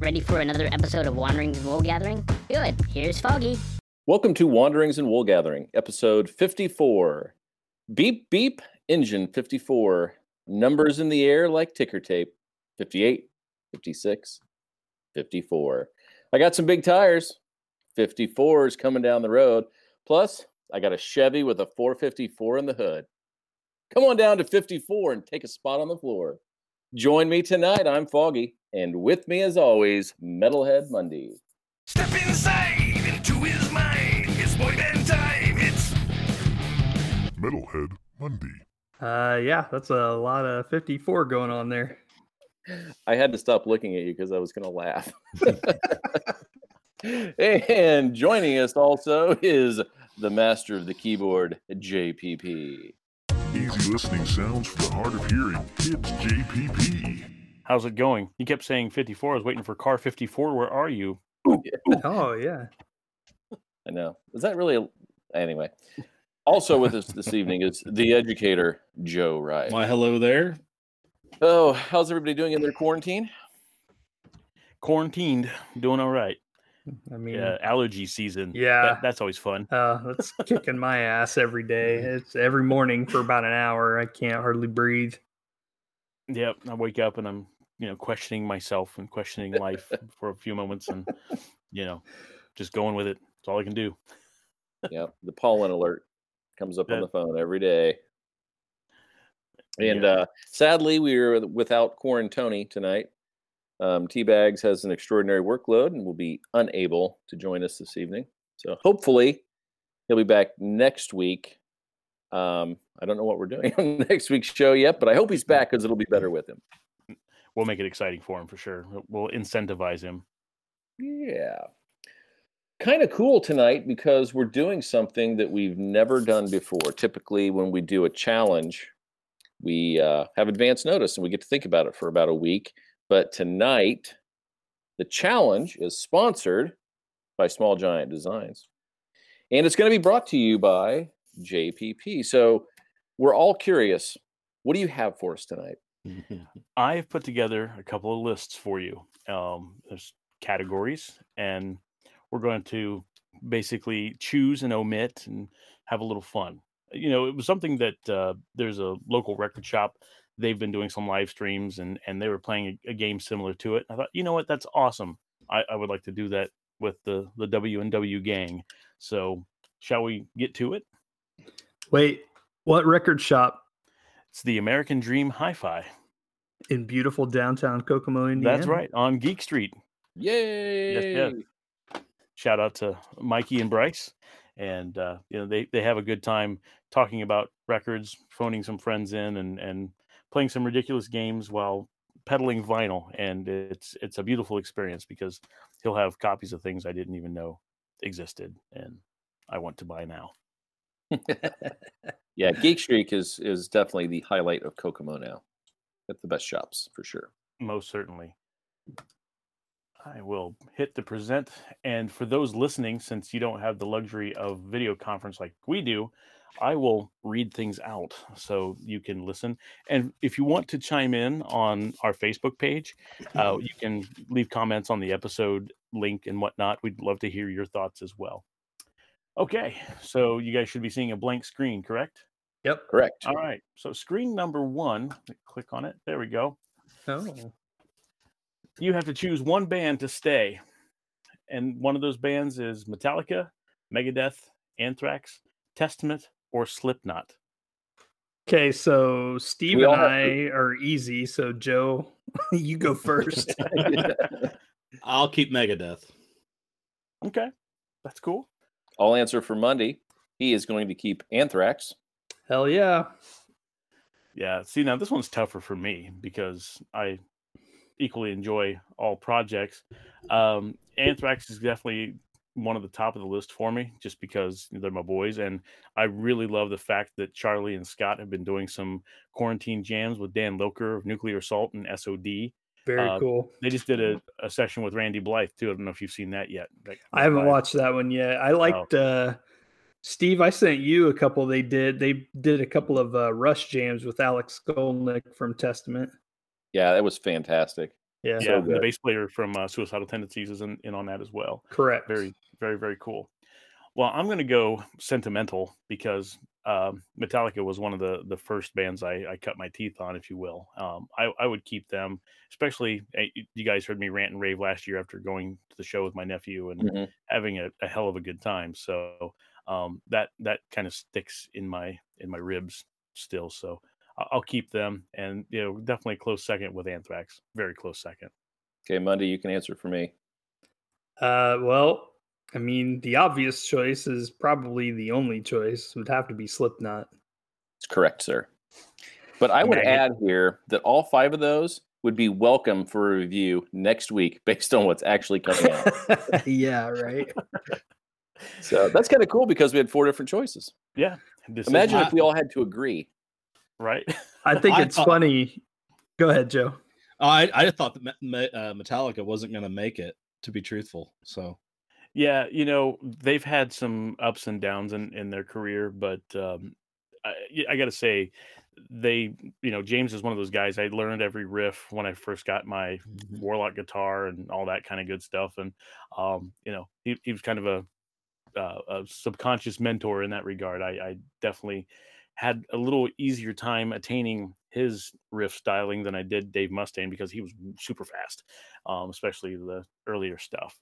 Ready for another episode of Wanderings and Wool Gathering? Good. Here's Foggy. Welcome to Wanderings and Wool Gathering, episode 54. Beep, beep, engine 54. Numbers in the air like ticker tape 58, 56, 54. I got some big tires. 54 is coming down the road. Plus, I got a Chevy with a 454 in the hood. Come on down to 54 and take a spot on the floor. Join me tonight. I'm Foggy, and with me, as always, Metalhead Monday. Step inside into his mind. It's boy band time. It's Metalhead Monday. Uh, yeah, that's a lot of 54 going on there. I had to stop looking at you because I was going to laugh. and joining us also is the master of the keyboard, JPP. Easy listening sounds for the hard of hearing. It's JPP. How's it going? You kept saying 54. I was waiting for car 54. Where are you? Oh, yeah. I know. Is that really a... anyway? Also with us this evening is the educator, Joe Wright. My hello there. Oh, how's everybody doing in their quarantine? Quarantined, doing all right. I mean, Yeah, allergy season. Yeah. That- that's always fun. uh, that's kicking my ass every day. It's every morning for about an hour. I can't hardly breathe. Yep. I wake up and I'm, you know, questioning myself and questioning life for a few moments and, you know, just going with it. That's all I can do. Yeah, the pollen alert comes up on the phone every day. And Yeah. uh, sadly, we are without Quarantoni tonight. Um, T-Bags has an extraordinary workload and will be unable to join us this evening. So hopefully, he'll be back next week. Um, I don't know what we're doing on next week's show yet, but I hope he's back because it'll be better with him. We'll make it exciting for him for sure. We'll- incentivize him. Yeah. Kind of cool tonight because we're doing something that we've never done before. Typically, when we do a challenge, we uh, have advance notice and we get to think about it for about a week. But tonight, the challenge is sponsored by Small Giant Designs. And it's going to be brought to you by JPP. So we're all curious what do you have for us tonight? I've put together a couple of lists for you. Um, there's categories, and we're going to basically choose and omit and have a little fun. You know, it was something that uh, there's a local record shop. They've been doing some live streams, and and they were playing a, a game similar to it. I thought, you know what, that's awesome. I, I would like to do that with the the W and W gang. So, shall we get to it? Wait, what record shop It's the American Dream Hi-Fi. in beautiful downtown Kokomo, Indiana? That's right on Geek Street. Yay! yes. shout out to Mikey and Bryce. And uh, you know, they, they have a good time talking about records, phoning some friends in and, and playing some ridiculous games while peddling vinyl. And it's it's a beautiful experience because he'll have copies of things I didn't even know existed and I want to buy now. yeah, Geek Streak is is definitely the highlight of Kokomo now. At the best shops for sure. Most certainly. I will hit the present. And for those listening, since you don't have the luxury of video conference like we do, I will read things out so you can listen. And if you want to chime in on our Facebook page, uh, you can leave comments on the episode link and whatnot. We'd love to hear your thoughts as well. Okay, so you guys should be seeing a blank screen, correct? Yep. Correct. All right. So screen number one, click on it. There we go Oh, you have to choose one band to stay. And one of those bands is Metallica, Megadeth, Anthrax, Testament, or Slipknot. okay. So Steve We and all have I are easy. So Joe, you go first. I'll keep Megadeth. Okay, that's cool. I'll answer for Monday. He is going to keep Anthrax. Hell yeah. Yeah, see, now this one's tougher for me because I equally enjoy all projects. Um, Anthrax is definitely one of the top of the list for me just because they're my boys. And I really love the fact that Charlie and Scott have been doing some quarantine jams with Dan Lilker of Nuclear Assault and SOD. Very Uh, cool. They just did a, a session with Randy Blythe too. I don't know if you've seen that yet. That- I haven't Blythe. watched that one yet. I Oh. liked uh Steve, I sent you a couple they did. They did a couple of uh, rush jams with Alex Skolnick from Testament. Yeah, that was fantastic. Yeah, Yeah, and the bass player from uh, Suicidal Tendencies is in, in on that as well. correct. Very, very, very cool. Well, I'm going to go sentimental because um, Metallica was one of the the first bands I, I cut my teeth on, if you will. Um, I, I would keep them, especially eh, you guys heard me rant and rave last year after going to the show with my nephew and Mhm. having a, a hell of a good time. So um, that that kind of sticks in my in my ribs still. So I- I'll keep them, and you know, definitely a close second with Anthrax. Very close second. Okay, Monday, you can answer for me. Uh, well, I mean, the obvious choice is probably the only choice. Would have to be Slipknot. It's correct, sir. But I would Maggot. add here that all five of those would be welcome for a review next week based on what's actually coming out. yeah, right. so that's kind of cool because we had four different choices. Yeah. This Imagine my- if we all had to agree. right. I think I it's thought- funny. Go ahead, Joe. I I thought that Me- Me- uh, Metallica wasn't going to make it. To be truthful, so Yeah, you know, they've had some ups and downs in, in their career, but um, I, I got to say, they, you know, James is one of those guys. I learned every riff when I first got my Warlock guitar and all that kind of good stuff. And, um, you know, he, he was kind of a, uh, a subconscious mentor in that regard. I, I definitely had a little easier time attaining his riff styling than I did Dave Mustaine because he was super fast, um, especially the earlier stuff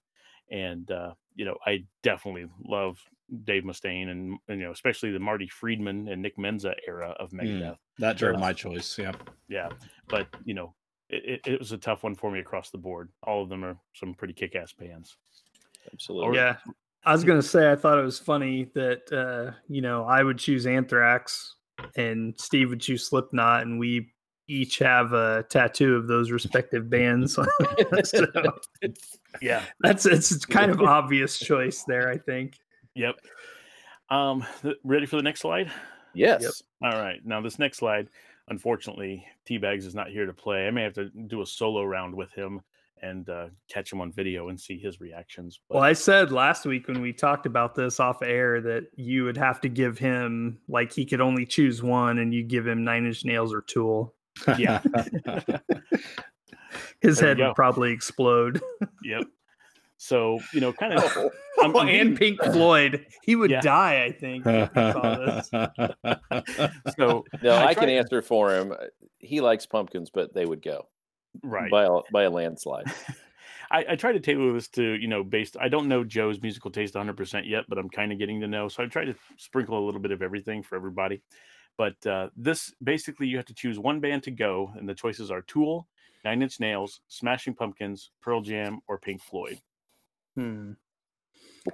and uh, you know I definitely love Dave Mustaine and, and, you know especially the Marty Friedman and Nick Menza era of Megadeth. that drove Yeah. my choice. Yeah, Yeah, but you know it, it, it was a tough one for me across the board. All of them are some pretty kick-ass bands. Absolutely. Yeah. I was gonna say I thought it was funny that uh, you know, I would choose Anthrax and Steve would choose Slipknot and we each have a tattoo of those respective bands. so Yeah. that's it's it's kind of obvious choice there, I think. Yep. Um, th- ready for the next slide? Yes. All right. Now this next slide, unfortunately, T-Bags is not here to play. I may have to do a solo round with him and uh, catch him on video and see his reactions. Well, I said last week when we talked about this off air that you would have to give him like he could only choose one and you give him nine inch nails or tool. Yeah. His There head would probably explode. yep. So you know, kind of. Oh, I'm, Oh, I'm and getting- Pink Floyd. He would Yeah. die, I think. if he saw this. so no, I, can tried- answer for him. He likes pumpkins, but they would go right. by a, by a landslide. I, I try to tailor this to you know based. I don't know Joe's musical taste 100 percent yet, but I'm kind of getting to know. So I try to sprinkle a little bit of everything for everybody. But uh, this basically you have to choose one band to go, and the choices are Tool, Nine Inch Nails, Smashing Pumpkins, Pearl Jam, or Pink Floyd. Hmm.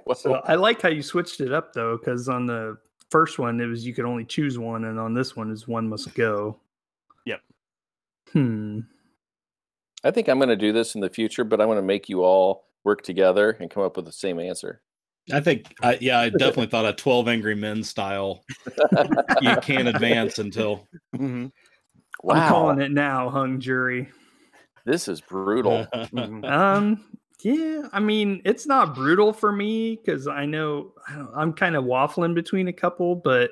Whoa. So I like how you switched it up though, because on the first one it was you could only choose one, and on this one is one must go. Yep. Hmm. I think I'm going to do this in the future, but I'm going to make you all work together and come up with the same answer. I think, I, yeah, I definitely thought a Twelve Angry Men style. You can't advance until I'm Wow, calling it now, hung jury. this is brutal. Mhm. Um, yeah, I mean, it's not brutal for me because I know I don't, I'm kind of waffling between a couple, but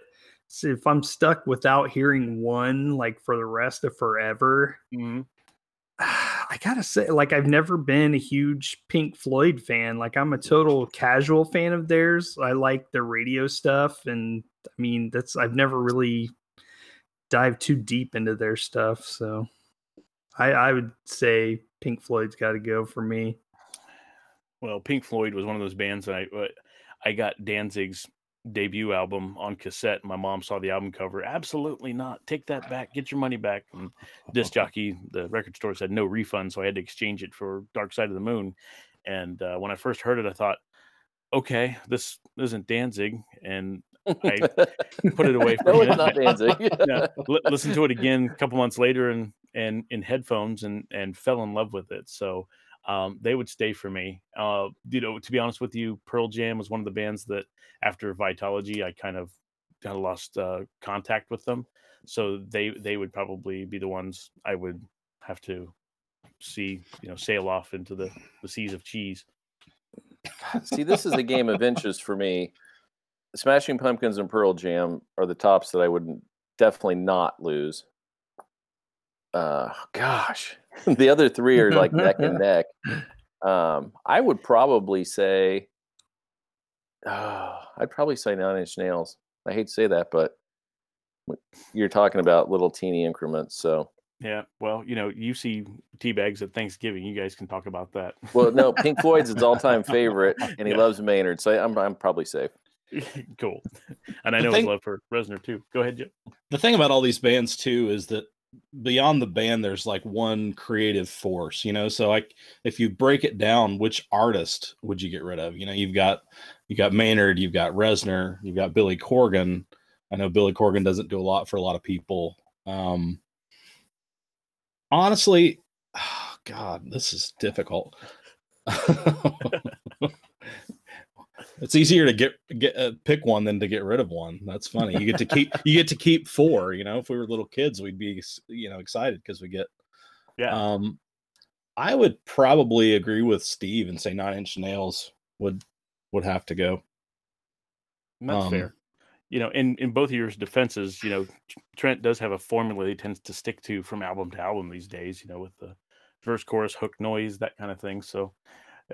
if I'm stuck without hearing one like for the rest of forever, Mhm. I gotta say, like, I've never been a huge Pink Floyd fan. Like, I'm a total casual fan of theirs. I like their radio stuff, and I mean, that's I've never really dived too deep into their stuff. So, I, I would say Pink Floyd's got to go for me. Well, Pink Floyd was one of those bands that I uh, I got Danzig's debut album on cassette. My mom saw the album cover. Absolutely not. Take that back. Get your money back. And disc jockey, the record store said no refund, so I had to exchange it for Dark Side of the Moon. And uh, when I first heard it, I thought, okay, this isn't Danzig, and I put it away for no, it's not Danzig. yeah, li- listened to it again a couple months later and and in headphones and and fell in love with it. So um, they would stay for me. Uh, you know, to be honest with you, Pearl Jam was one of the bands that after Vitology, I kind of kind of lost uh, contact with them. So they they would probably be the ones I would have to see, you know, sail off into the the seas of cheese. See, this is a game of inches for me. Smashing Pumpkins and Pearl Jam are the tops that I would definitely not lose. Uh, gosh, the other three are like neck and neck. Um, I would probably say, uh, I'd probably say Nine Inch Nails. I hate to say that, but you're talking about little teeny increments. So, Yeah. Well, you know, you see tea bags at Thanksgiving. You guys can talk about that. well, no, Pink Floyd's his all-time favorite, and he Yeah. loves Maynard. So I'm I'm probably safe. cool. And I The know thing- his love for Reznor too. Go ahead, Joe. the thing about all these bands too is that beyond the band there's like one creative force you know? So like if you break it down which artist would you get rid of? You know you've got you got maynard you've got Reznor you've got billy corgan. I know billy corgan doesn't do a lot for a lot of people. Um honestly oh god this is difficult it's easier to get get uh, pick one than to get rid of one that's funny you get to keep you get to keep four you know if we were little kids we'd be you know excited because we get Yeah. um i would probably agree with steve and say nine inch nails would would have to go that's um, fair. You know, in in both of your defenses, you know, Trent does have a formula he tends to stick to from album to album these days. You know, with the verse, chorus, hook, noise, that kind of thing. So,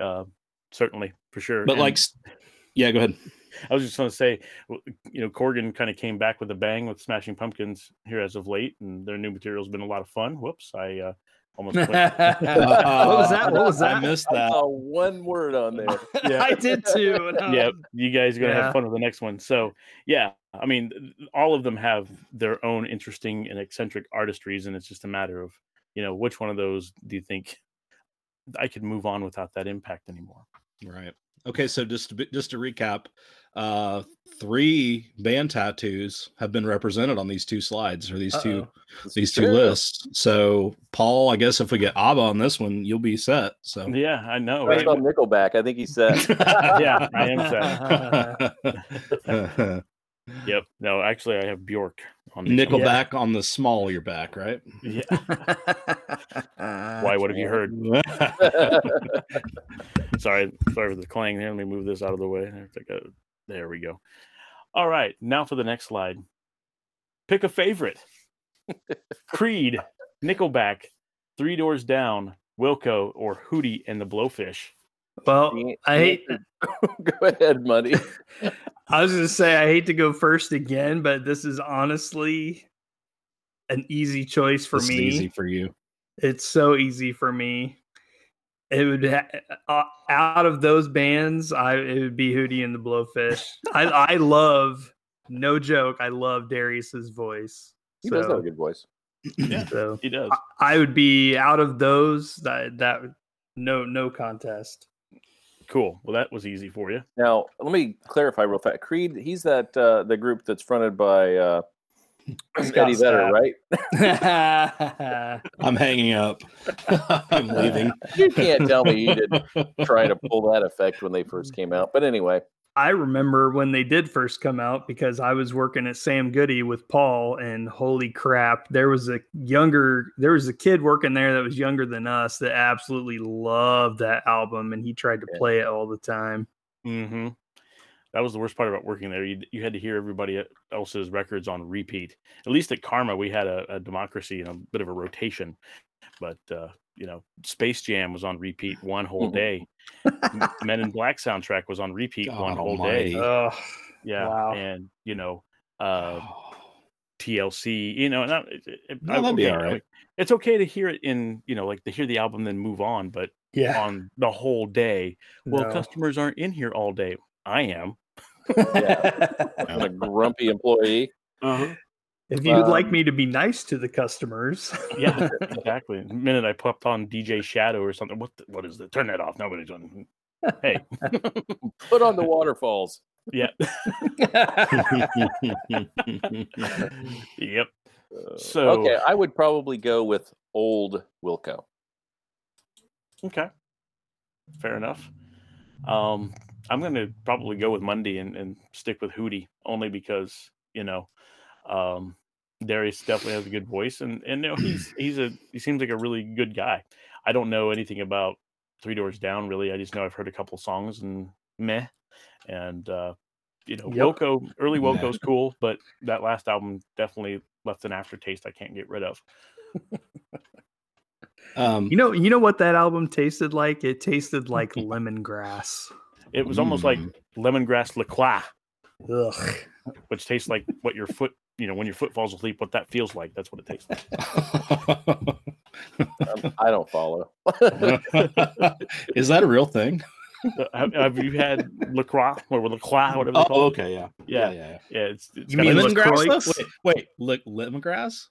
uh, certainly for sure. but And like yeah go ahead I was just going to say, you know, Corgan kind of came back with a bang with Smashing Pumpkins here as of late, and their new material's been a lot of fun. Whoops, I uh, almost. what was that? What was that? i that? missed I that saw one word on there. Yeah. I did too. and I- yeah, you guys are gonna Yeah. have fun with the next one. So yeah, I mean, all of them have their own interesting and eccentric artistries, and it's just a matter of you know which one of those do you think I could move on without that impact anymore. Right. Okay, so just to, be- just to recap, uh three band tattoos have been represented on these two slides or these two Uh-oh. these two lists. So Paul, I guess if we get ABBA on this one, you'll be set. So Yeah, I know. Based Right? on Nickelback, I think he said. Yeah, I am set. Yep. No, actually, I have Bjork on these ones. Nickelback on the small of your back, right? Yeah. Why? What have you heard? sorry, sorry for the clang there. Let me move this out of the way. I think I- There we go. All right, now for the next slide. Pick a favorite. Creed, Nickelback, Three Doors Down, Wilco, or Hootie and the Blowfish. Well, I hate. Go ahead, Muddy. I was going to say I hate to go first again, but this is honestly an easy choice for This is me. easy for you. It's so easy for me. It would ha- uh, out of those bands, I it would be Hootie and the Blowfish. I I love, no joke, I love Darius's voice. He does have a good voice. Yeah, so he does. I would be out of those that that no no contest. Cool. Well, that was easy for you. Now, let me clarify real fast. Creed, he's that uh, the group that's fronted by uh, Eddie Vedder, right? I'm hanging up. I'm leaving. You can't tell me you didn't try to pull that effect when they first came out. But anyway, I remember when they did first come out because I was working at Sam Goody with Paul, and holy crap, there was a younger, there was a kid working there that was younger than us that absolutely loved that album, and he tried to play it all the time. hmm That was the worst part about working there. You, you had to hear everybody else's records on repeat. At least at Karma, we had a, a democracy and a bit of a rotation. But uh, you know, Space Jam was on repeat one whole day. M- Men in Black soundtrack was on repeat one whole almighty. day. Oh, Yeah, wow. and you know, uh, TLC. You know, not, it, it, No, I- that'd be okay, all I mean, it's okay to hear it in you know, like to hear the album then move on, but yeah. on the whole day. Well, no. customers aren't in here all day. I am. I'm a grumpy employee. If you'd like Um, me to be nice to the customers, Yeah, exactly. The minute I popped on DJ Shadow or something, what the, what is that? Turn that off. Nobody's on. Hey, Put on the waterfalls. yeah, yep. Uh, So- okay, I would probably go with old Wilco. Okay, fair enough. Um, I'm going to probably go with Monday and, and stick with Hootie only because you know, um, Darius definitely has a good voice, and and you know he's he's a he seems like a really good guy. I don't know anything about Three Doors Down really. I just know I've heard a couple songs and meh, and uh, you know, Yep. Wilco early Meh. Wilco's cool, but that last album definitely left an aftertaste I can't get rid of. Um, You know, you know what that album tasted like? It tasted like lemongrass. It was almost like Mm. lemongrass La Ugh. which tastes like what your foot, you know, when your foot falls asleep, what that feels like. That's what it tastes like. Um, I don't follow. Is that a real thing? Uh, have, have you had La Croix or La Croix, whatever they Oh, call it? okay, yeah, Yeah, yeah. yeah. It's, it's You mean? Lemongrass? Wait, wait, li- lemongrass?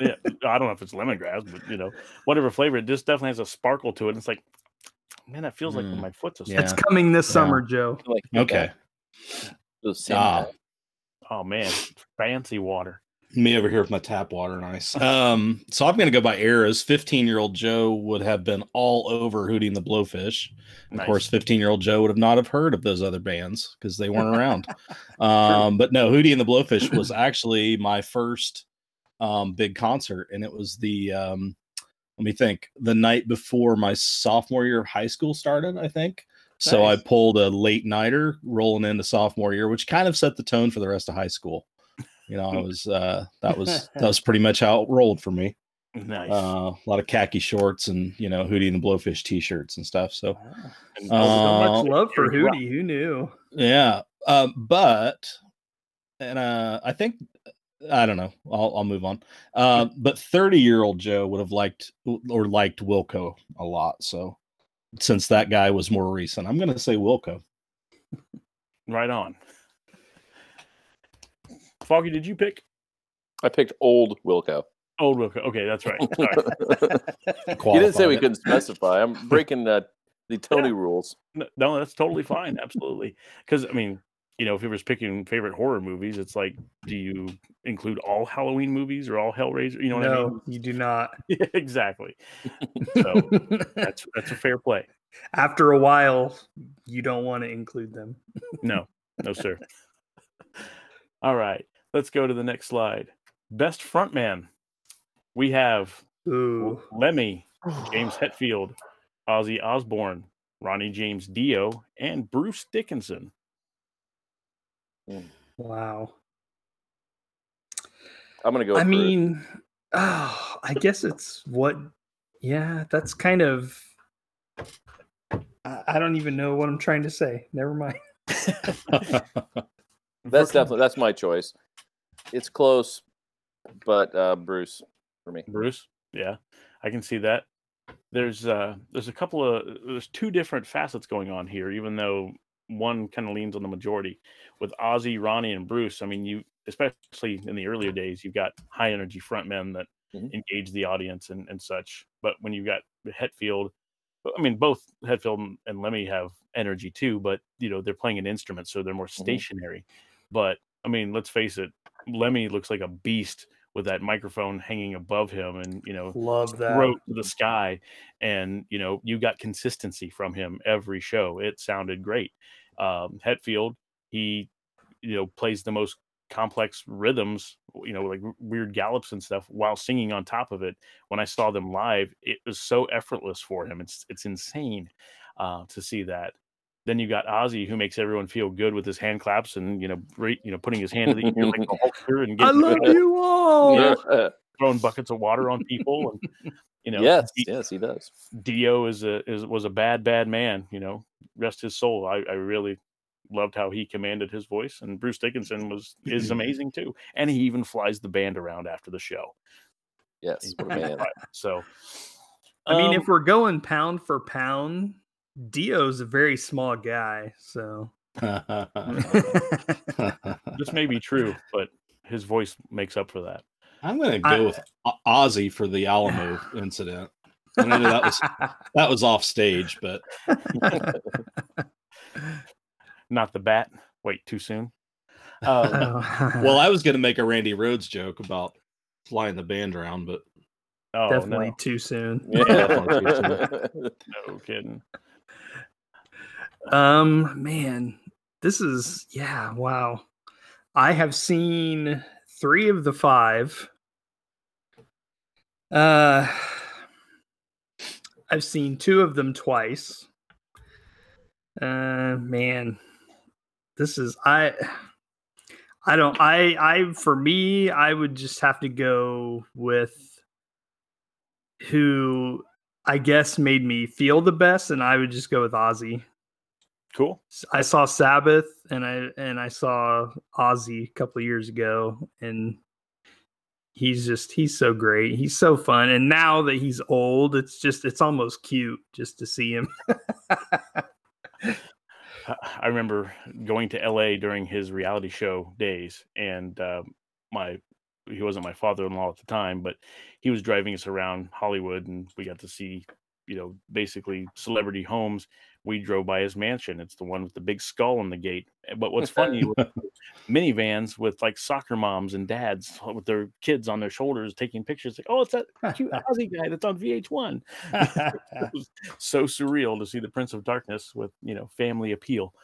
yeah, I don't know if it's lemongrass, but you know, whatever flavor, it just definitely has a sparkle to it. It's like, man, that feels like Mm, my foot's asleep. yeah. It's coming this Yeah. summer, Joe. Like Okay. those same Ah. Oh man, fancy water. Me over here with my tap water, nice. Um, so I'm gonna go by eras. 15 year old Joe would have been all over Hootie and the Blowfish. Of Nice. course, 15 year old Joe would have not have heard of those other bands because they weren't around. um, but no, Hootie and the Blowfish was actually my first um, big concert, and it was the um, let me think, the night before my sophomore year of high school started, I think. So I pulled a late nighter rolling into sophomore year, which kind of set the tone for the rest of high school. You know, I was uh, that was that was pretty much how it rolled for me. nice. Uh, a lot of khaki shorts and you know Hootie and the Blowfish t-shirts and stuff. So And Uh, much love for. Hootie. Who knew? yeah, um, but and uh, I think I don't know. I'll I'll move on. Uh, but thirty year old Joe would have liked or liked Wilco a lot. So since that guy was more recent, I'm gonna say Wilco. right on. Foggy, did you pick I picked old Wilco. old Wilco? Okay, that's right. Sorry. you didn't say we couldn't specify. I'm breaking uh, the Tony Yeah. rules. No, no, that's totally fine. Absolutely. Because I mean, you know, if you was picking favorite horror movies, it's like, do you include all Halloween movies or all Hellraiser? You know what I no, mean? you do not. Exactly. So that's that's a fair play. After a while, you don't want to include them. No, no, sir. All right, let's go to the next slide. Best frontman. We have Ooh. Lemmy, James Hetfield, Ozzy Osbourne, Ronnie James Dio, and Bruce Dickinson. Wow. I'm gonna go. I with Bruce. mean, oh, I guess it's what. Yeah, that's kind of. I, I don't even know what I'm trying to say. Never mind. that's definitely that's my choice. It's close, but uh, Bruce for me. Bruce. Yeah, I can see that. There's uh there's a couple of there's two different facets going on here, even though one kind of leans on the majority. With Ozzy, Ronnie, and Bruce, I mean, you especially in the earlier days, you've got high energy frontmen that Mhm. engage the audience and, and such. But when you've got Hetfield, I mean, both Hetfield and- and Lemmy have energy too, but you know they're playing an instrument, so they're more stationary. But I mean, let's face it, Lemmy looks like a beast with that microphone hanging above him, and you know Love that. throat to the sky and you know you got consistency from him every show. It sounded great. Um hetfield he you know plays the most complex rhythms you know like weird gallops and stuff while singing on top of it. When i saw them live it was so effortless for him. It's it's insane uh to see that then you got Ozzy, who makes everyone feel good with his hand claps and you know, re, you know, putting his hand to the ear like a Hulkster and I getting, love you all. Yeah. throwing buckets of water on people. And you know, yes, D- yes, he does. Dio is a is was a bad bad man. You know, rest his soul. I, I really loved how he commanded his voice, and Bruce Dickinson was is amazing too. And he even flies the band around after the show. Yes, He's man. So, I mean, um, if we're going pound for pound, Dio's a very small guy. So this may be true, but his voice makes up for that. I'm gonna go I- with Ozzy for the Alamo incident. I know that was that was off stage, but Not the bat. Wait, too soon. Um, well, I was gonna make a Randy Rhoads joke about flying the band around, but oh definitely no, too soon. no kidding. Um, man, this is yeah, wow. I have seen three of the five. Uh, I've seen two of them twice. Uh, man, this is I. I don't. I. I. For me, I would just have to go with who I guess made me feel the best, and I would just go with Ozzy. Cool. I saw Sabbath and I and I saw Ozzy a couple of years ago, and he's just he's so great. He's so fun, and now that he's old, it's just it's almost cute just to see him. I- I remember going to LA during his reality show days, and uh, my he wasn't my father-in-law at the time, but he was driving us around Hollywood, and we got to see, you know, basically celebrity homes. We drove by his mansion. It's the one with the big skull on the gate. Eh, But what's funny, minivans with like soccer moms and dads with their kids on their shoulders taking pictures. Like, oh, it's that cute Ozzy guy that's on VH1 so surreal to see the Prince of Darkness with you know family appeal.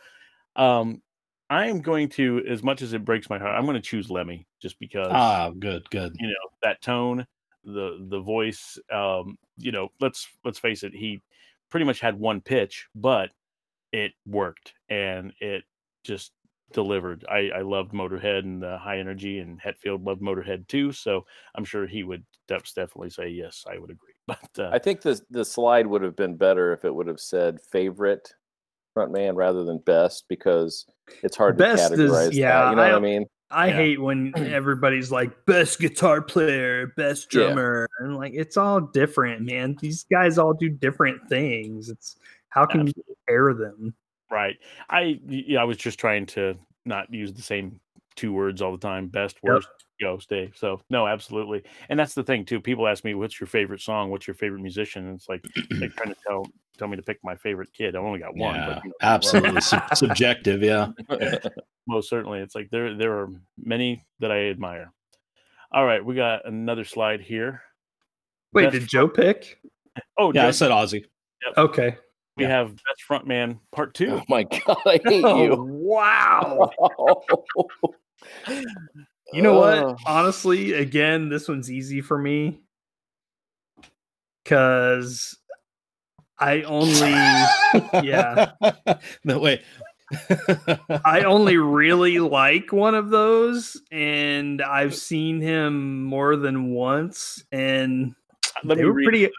Um, I am going to, as much as it breaks my heart, I'm going to choose Lemmy just because Ah, good, good. you know that tone, the the voice. Um, you know, let's let's face it, he pretty much had one pitch, but it worked and it just delivered. I, I loved Motorhead and the high energy, and Hetfield loved Motorhead too. So I'm sure he would definitely say yes. I would agree. But uh, I think the the slide would have been better if it would have said favorite frontman rather than best because it's hard Best to is- categorize. yeah, that, you know what I- I mean. I Yeah. hate when everybody's like best guitar player, best Yeah. drummer, and like it's all different, man. These guys all do different things. It's how can you absolutely. compare them? Right. I yeah, I was just trying to not use the same two words all the time. Best, Yep. worst, go, stay. Eh, so no, absolutely. And that's the thing too. People ask me, "What's your favorite song? What's your favorite musician?" And it's like they're trying to tell tell me to pick my favorite kid. I've only got one, yeah, but you know, absolutely sub- subjective. Yeah. most certainly, it's like there there are many that I admire. All right, we got another slide here. Wait, Best did Joe pick? Oh, Yeah, I Joe, said Ozzy. Okay. we yeah. have best frontman part two. oh my god, I hate Oh, you. wow. You know Oh. what? Honestly, again, this one's easy for me because I only Yeah. no way. I only really like one of those, and I've seen him more than once. And Let they me were read pretty. out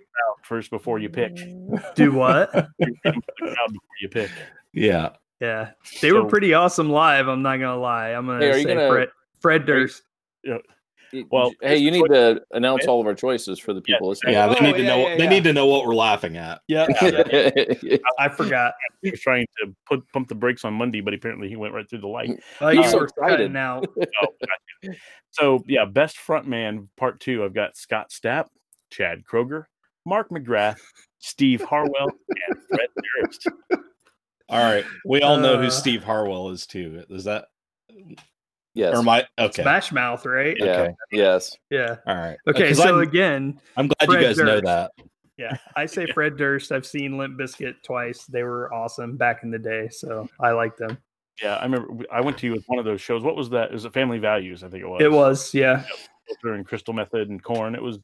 first before you pick. Do what? Read it for the crowd before you pick. yeah. Yeah, they were pretty awesome live. I'm not gonna lie. I'm gonna Hey, say gonna- Fred, Fred are you- Durst. Well, hey, you need to announce all of our choices for the people listening. Yeah, they Oh, need to yeah, know. yeah, They yeah. need to know what we're laughing at. Yeah, Yeah. I forgot. He was trying to put pump the brakes on Monday, but apparently he went right through the light. Oh, He's you so excited. cutting out. Oh, so yeah, best frontman part two. I've got Scott Stapp, Chad Kroeger, Mark McGrath, Steve Harwell, and Fred Durst. All right, we all know Uh, who Steve Harwell is too. Is that yes. or my okay? Smash Mouth, right? yeah. okay. Yes. Yeah. All right. Okay. so I'm, again, I'm glad Fred you guys know that. yeah, I say Fred Durst. I've seen Limp Bizkit twice. They were awesome back in the day, so I like them. Yeah, I remember I went to one of those shows. What was that? It was it Family Values, I think it was. It was, yeah. during Crystal Method and Korn. It was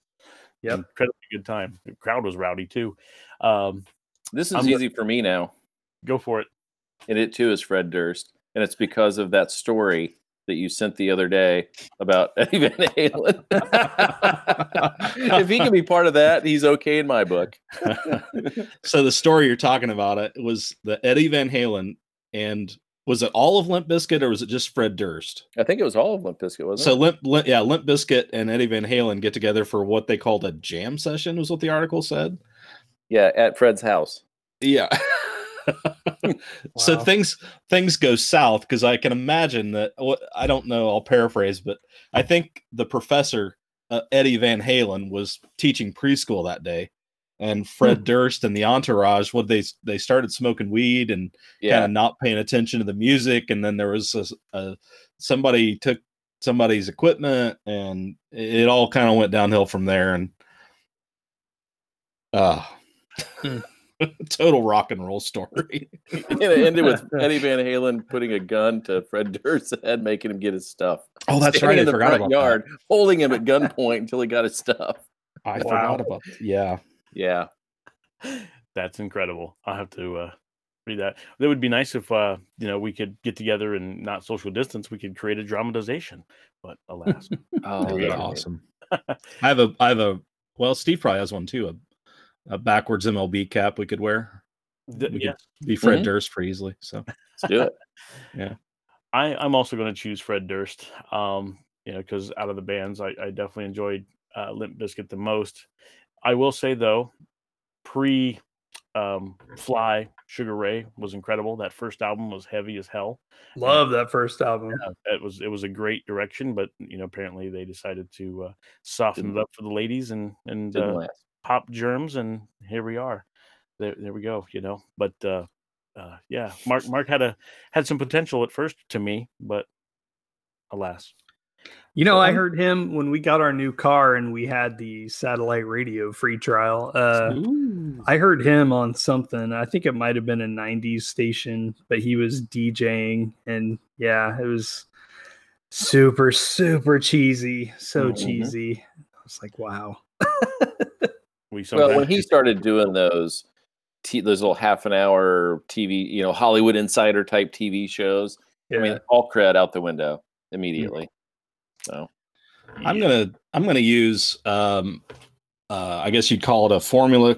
yeah incredibly good time. The crowd was rowdy too. Um, This is I'm go- easy for me now. go for it. And it too is Fred Durst. And it's because of that story that you sent the other day about Eddie Van Halen. if he can be part of that, he's okay in my book. so the story you're talking about it was the Eddie Van Halen and was it all of Limp Bizkit or was it just Fred Durst? I think it was all of Limp Bizkit, wasn't So it? Limp, Limp, yeah, Limp Bizkit and Eddie Van Halen get together for what they called a jam session, was what the article said. Yeah, at Fred's house. Yeah. So things things go south because I can imagine that. What I don't know, I'll paraphrase, but I think the professor uh, Eddie Van Halen was teaching preschool that day, and Fred Durst and the entourage. What they they started smoking weed and kind of not paying attention to the music, and then there was a, a somebody took somebody's equipment, and it, all kind of went downhill from there. And uh Hmm. total rock and roll story. and it ended with Eddie Van Halen putting a gun to Fred Durst's head, making him get his stuff. Oh, that's Standing right. In the front about yard, holding him at gunpoint until he got his stuff. I Wow. forgot about. Yeah. Yeah. That's incredible. I'll have to uh, read that. That would be nice if uh, you know we could get together and not social distance. We could create a dramatization, but alas, Oh, That'd be awesome. I have a I have a Well, Steve probably has one too. A, a backwards MLB cap we could wear. Th- We yeah, could be Fred Mhm. Durst pretty easily. So Let's do it. I, I'm also going to choose Fred Durst. Um, you know, because out of the bands, I, I definitely enjoyed uh, Limp Bizkit the most. I will say though, pre um, Fly Sugar Ray was incredible. That first album was heavy as hell. Love that first album. Uh, it was it was a great direction, but you know apparently they decided to uh, soften Didn't- it up for the ladies and and Didn't uh, last. Pop germs, and here we are. There there we go. You know, but uh, uh, yeah, Mark Mark had a had some potential at first to me, but alas. You know, I I'm- heard him when we got our new car and we had the satellite radio free trial. Uh, I heard him on something. I think it might have been a 90s station, but he was DJing. And yeah, it was super, super cheesy. So Mhm. cheesy. I was like, wow. We Well, when he started doing those, t- those little half an hour TV, you know, Hollywood Insider type TV shows, Yeah. I mean, all cred out the window immediately. So I'm gonna I'm gonna use um uh I guess you'd call it a formula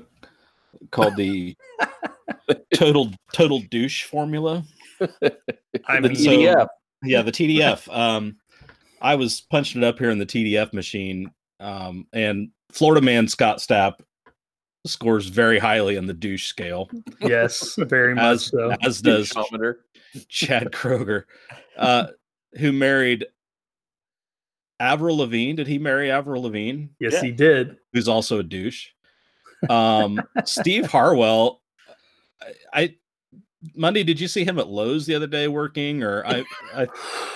called the total total douche formula. I the mean, so- TDF. Yeah, the TDF. Um I was punching it up here in the TDF machine. Um and Florida man Scott Stapp scores very highly on the douche scale, yes, very much as so. as does Douchometer. Chad Kroeger, uh, who married Avril Lavigne. Did he marry Avril Lavigne? Yes, Yeah. he did. who's also a douche. Um, Steve Harwell. I, I Monday. Did you see him at Lowe's the other day working? Or I, I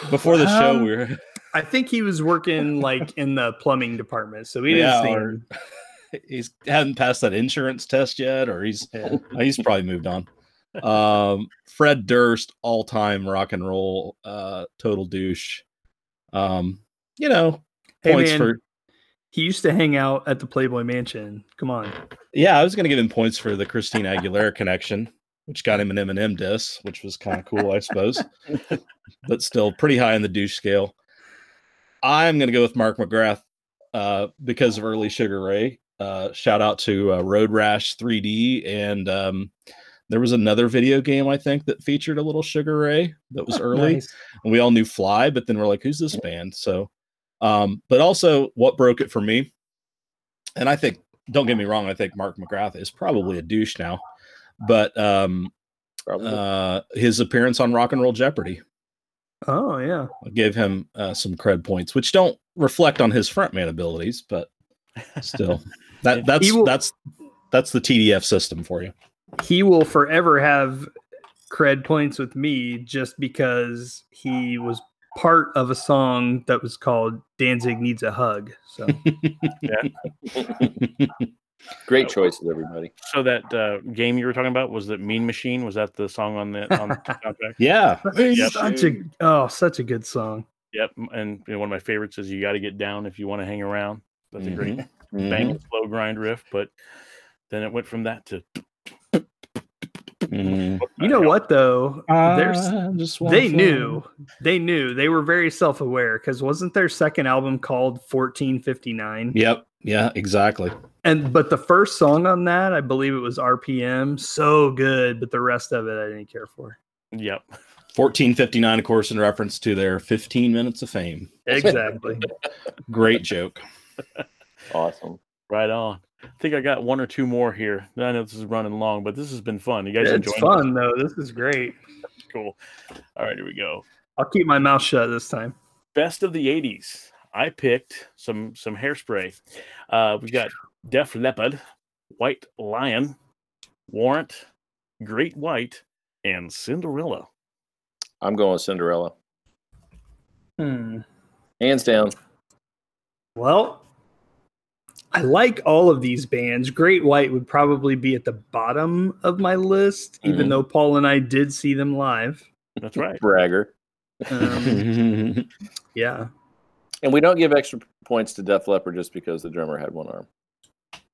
before the show Um, we were. I think he was working like in the plumbing department. So we didn't see or- He's hadn't passed that insurance test yet, or he's Yeah. he's probably moved on. Um, Fred Durst, all time rock and roll, uh, total douche. Um, you know, Hey, points man, for he used to hang out at the Playboy Mansion. Come on. Yeah, I was going to give him points for the Christina Aguilera connection, which got him an Eminem diss, which was kind of cool, I suppose, but still pretty high on the douche scale. I'm going to go with Mark McGrath uh, because of early Sugar Ray. Uh, shout out to uh, Road Rash 3D, and um, there was another video game I think that featured a little Sugar Ray that was early Nice. and we all knew Fly, but then we're like, who's this band? So, um, but also what broke it for me, and I think, don't get me wrong, I think Mark McGrath is probably a douche now, but um, uh, his appearance on Rock and Roll Jeopardy Oh, yeah. I gave him uh, some cred points, which don't reflect on his frontman abilities, but still, that that's will- that's that's the TDF system for you. He will forever have cred points with me just because he was part of a song that was called Danzig Needs a Hug. So Great choices, everybody. So that uh, game you were talking about was that Mean Machine? Was that the song on the on the soundtrack? yeah, such a oh, such a good song. Yep. And you know, one of my favorites is "You Got to Get Down If You Want to Hang Around." That's a great Mhm. bang slow grind riff. But then it went from that to Mhm. You know what though? There's I just they fly. knew they knew they were very self-aware because wasn't their second album called 1459 Yep. Yeah. Exactly. and but the first song on that i believe it was rpm so good but the rest of it i didn't care for Yep. 1459, of course, in reference to their 15 minutes of fame. exactly Great joke. Awesome. Right on. I think I got one or two more here. I know this is running long, but this has been fun. You guys it's enjoying fun though this is great Cool. All right, here we go. i'll keep my mouth shut this time Best of the '80s. I picked some some hairspray. Uh, we've got Def Leppard, White Lion, Warrant, Great White, and Cinderella. I'm going with Cinderella. hmm. Hands down. well i like all of these bands great white would probably be at the bottom of my list even Mhm. though paul and i did see them live That's right. Bragger. um, yeah And we don't give extra points to Def Leppard just because the drummer had one arm.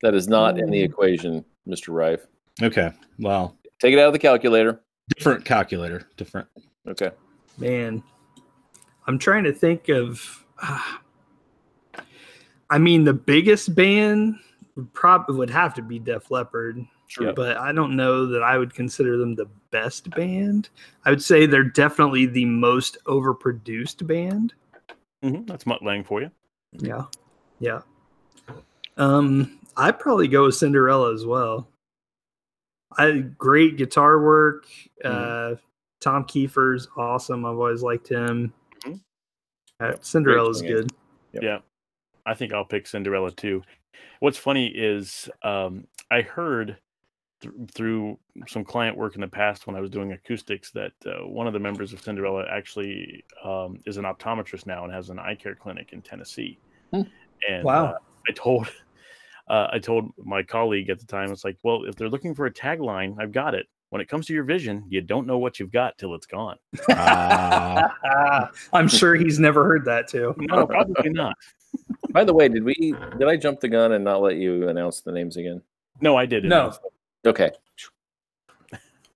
That is not in the equation, Mr. Rife. okay. Well, Take it out of the calculator. different calculator. Different. Okay. Man, I'm trying to think of. ah. I mean, the biggest band would probably would have to be Def Leppard. Sure. But I don't know that I would consider them the best band. I would say they're definitely the most overproduced band. Hmm That's Mutt Lange for you. Yeah. Yeah. Um, I'd probably go with Cinderella as well. I great guitar work. Uh Tom Kiefer's awesome. I've always liked him. Mhm. Uh, Cinderella's good. Yep. Yeah, I think I'll pick Cinderella too. What's funny is um, I heard th- through some client work in the past when I was doing acoustics that uh, one of the members of Cinderella actually um, is an optometrist now and has an eye care clinic in Tennessee. Hmm. And Wow. uh, I told uh, I told my colleague at the time, it's like, well, if they're looking for a tagline, I've got it. When it comes to your vision, you don't know what you've got till it's gone. I'm sure he's never heard that too. No, probably not. By the way, did we did I jump the gun and not let you announce the names again? No, I didn't. No. Okay.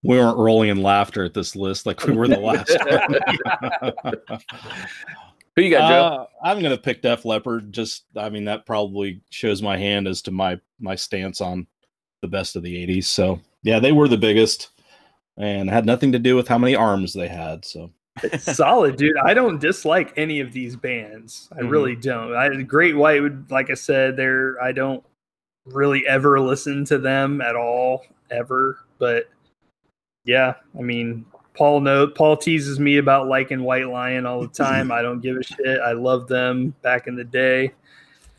we weren't rolling in laughter at this list like we were the last one. Who you got, Joe? Uh, I'm gonna pick Def Leppard. Just, I mean, that probably shows my hand as to my my stance on the best of the '80s. So, yeah, they were the biggest, and had nothing to do with how many arms they had. So, it's Solid, dude. I don't dislike any of these bands. I Mhm. really don't. I, Great White would, like I said, there. I don't really ever listen to them at all, ever. But yeah, I mean, Paul know Paul teases me about liking White Lion all the time. I don't give a shit. I love them back in the day,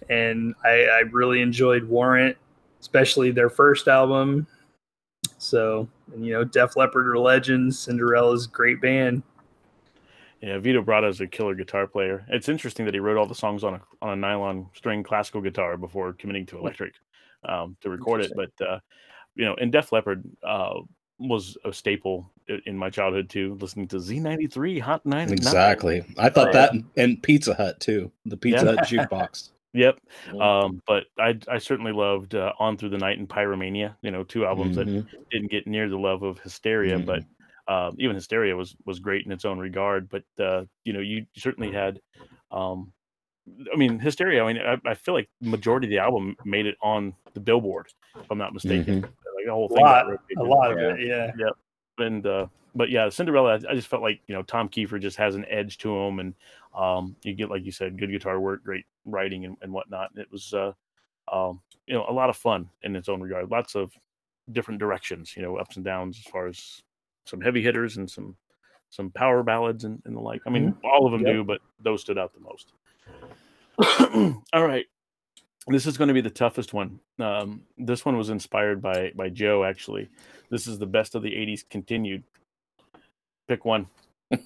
and I, I really enjoyed Warrant, especially their first album. So, and, you know, Def Leppard are legends. Cinderella's a great band. Yeah, Vito Bratta is a killer guitar player. It's interesting that he wrote all the songs on a on a nylon string classical guitar before committing to electric um, to record it. But uh, you know, and Def Leppard uh, was a staple in my childhood too. Listening to Z93 Hot 99. exactly. I thought Uh, that and, Pizza Hut too. The Pizza Yeah. Hut jukebox. Yep. Mhm. Um, but I I certainly loved uh, On Through the Night and Pyromania. You know, two albums that Mhm. didn't get near the love of Hysteria, but uh, even Hysteria was was great in its own regard. But uh, you know, you certainly had, um, I mean, Hysteria. I mean, I, I feel like the majority of the album made it on the Billboard, if I'm not mistaken. Like the whole A thing. got lot, a lot of Yeah. it, yeah. yeah. And uh, but yeah, Cinderella. I I just felt like you know Tom Kiefer just has an edge to him, and um, you get like you said, good guitar work, great writing, and, and whatnot. And it was uh, um, you know a lot of fun in its own regard. Lots of different directions, you know, ups and downs as far as some heavy hitters and some some power ballads and, and the like. I mean, all of them Yep. do, but those stood out the most. all right. This is going to be the toughest one. Um, this one was inspired by by Joe. Actually, this is the best of the '80s continued. Pick one.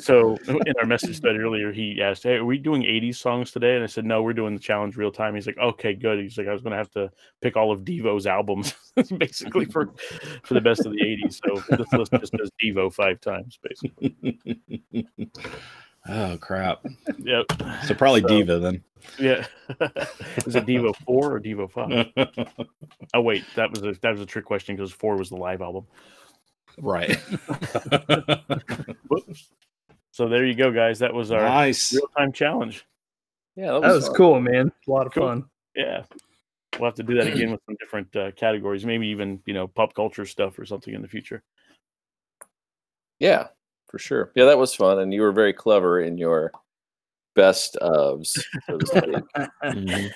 so in our message thread earlier, he asked, "Hey, are we doing '80s songs today?" And I said, "No, we're doing the challenge real time." He's like, "Okay, good." He's like, "I was going to have to pick all of Devo's albums, basically for for the best of the '80s." So this list just does Devo five times, basically. oh crap! Yep. So probably So- Diva then. Yeah. Is it Devo four or Devo five? Oh wait, that was a that was a trick question because four was the live album. right. Whoops. So there you go, guys. That was our nice. real time challenge. yeah, that That was cool, man. A lot of Cool. fun. Yeah. We'll have to do that again with some different uh, categories, maybe even you know pop culture stuff or something in the future. Yeah, for sure. Yeah, that was fun, and you were very clever in your best ofs. So to speak. Mhm.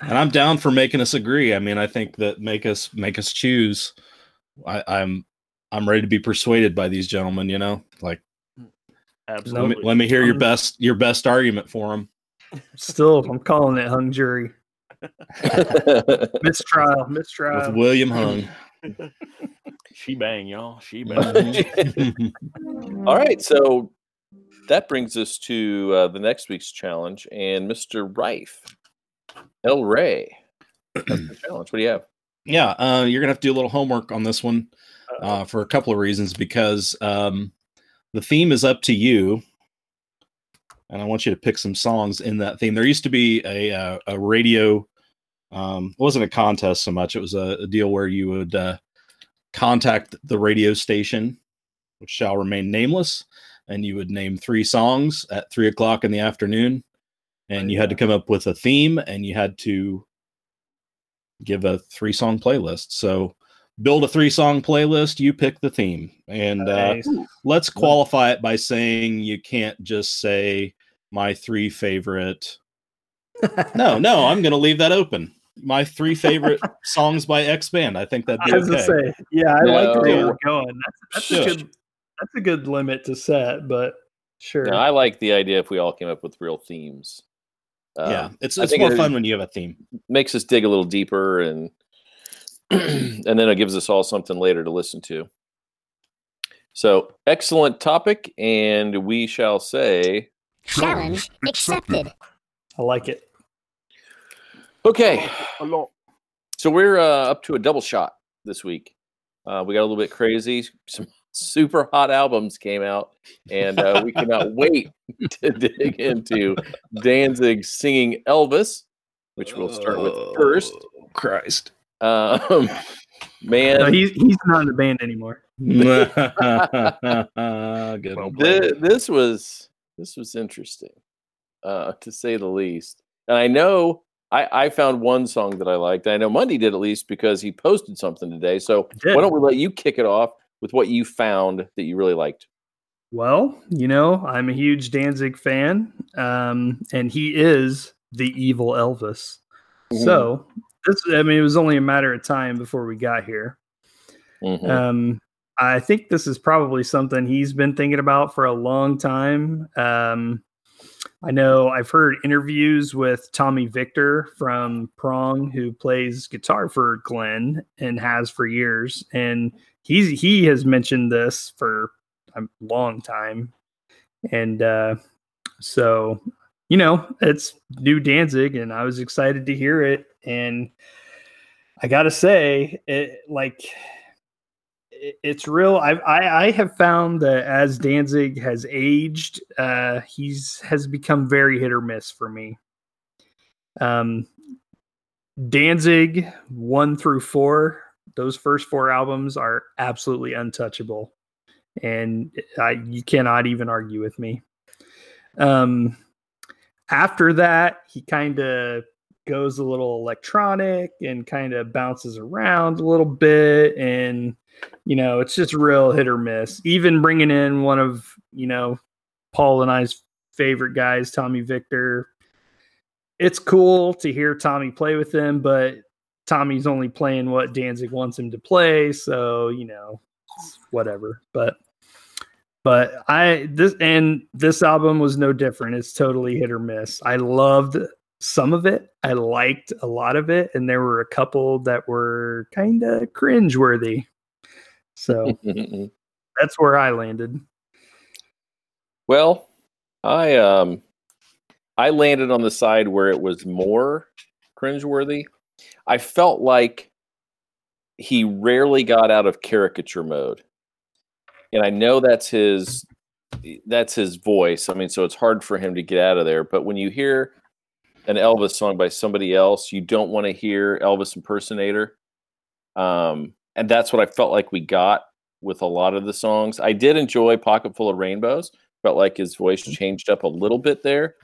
And I'm down for making us agree. I mean, I think that make us make us choose. I, I'm I'm ready to be persuaded by these gentlemen. You know, like let Absolutely. me, let me hear your Um, best your best argument for them. Still, I'm calling it hung jury. Mistrial, mistrial. with William Hung. She bang, y'all. She bang. All right, so that brings us to uh, the next week's challenge, and Mr. Rife, El Ray. That's the challenge. What do you have? yeah, uh, you're gonna have to do a little homework on this one uh, for a couple of reasons because um, the theme is up to you, and I want you to pick some songs in that theme. There used to be a uh, a radio. Um, it wasn't a contest so much; it was a, a deal where you would uh, contact the radio station, which shall remain nameless, and you would name three songs at three o'clock in the afternoon, and you had to come up with a theme and you had to give a three song playlist. So build a three song playlist, you pick the theme. And uh, let's qualify it by saying you can't just say my three favorite. No, no, I'm going to leave that open. My three favorite songs by X Band. I think that'd be I was okay. gonna say, yeah, I like the way No. we're going. That's, that's a good that's a good limit to set, but sure. No, I like the idea if we all came up with real themes. Uh, yeah, it's it's more it- fun when you have a theme. makes us dig a little deeper and and then it gives us all something later to listen to. So excellent topic, and we shall say Challenge accepted. I like it. Okay. A lot. So we're uh, up to a double shot this week. Uh, we got a little bit crazy. Some super hot albums came out, and uh, we cannot wait to dig into Danzig singing Elvis, which we'll start with first. Oh, Christ. Um, man, No, he's he's not in the band anymore. Good Well one. This was this was interesting, uh, to say the least. And I know I, I found one song that I liked. I know Mundy did at least because he posted something today. So why don't we let you kick it off with what you found that you really liked? Well, you know, I'm a huge Danzig fan, um, and he is the evil Elvis. Mm-hmm. So this, I mean, it was only a matter of time before we got here. Mhm. Um, I think this is probably something he's been thinking about for a long time. Um, I know I've heard interviews with Tommy Victor from Prong, who plays guitar for Glenn and has for years, and he's he has mentioned this for a long time, and uh, so you know it's new Danzig, and I was excited to hear it, and I gotta say, it like it- it's real. I've, I I have found that as Danzig has aged, uh, he's has become very hit or miss for me. Um, Danzig one through four, those first four albums are absolutely untouchable, and I, you cannot even argue with me. Um, after that, he kind of goes a little electronic and kind of bounces around a little bit and you know it's just real hit or miss. Even bringing in one of you know paul and i's favorite guys tommy victor. It's cool to hear tommy play with him but tommy's only playing what danzig wants him to play so you know whatever. But but i this and this album was no different. It's totally hit or miss. I loved some of it. I liked a lot of it and there were a couple that were kind of cringe worthy so that's where i landed well, I um I landed on the side where it was more cringeworthy. I felt like he rarely got out of caricature mode. And I know that's his that's his voice. I mean, so it's hard for him to get out of there, but when you hear an Elvis song by somebody else, you don't want to hear Elvis impersonator. Um and that's what I felt like we got with a lot of the songs. I did enjoy Pocket Full of Rainbows. Felt like his voice changed up a little bit there.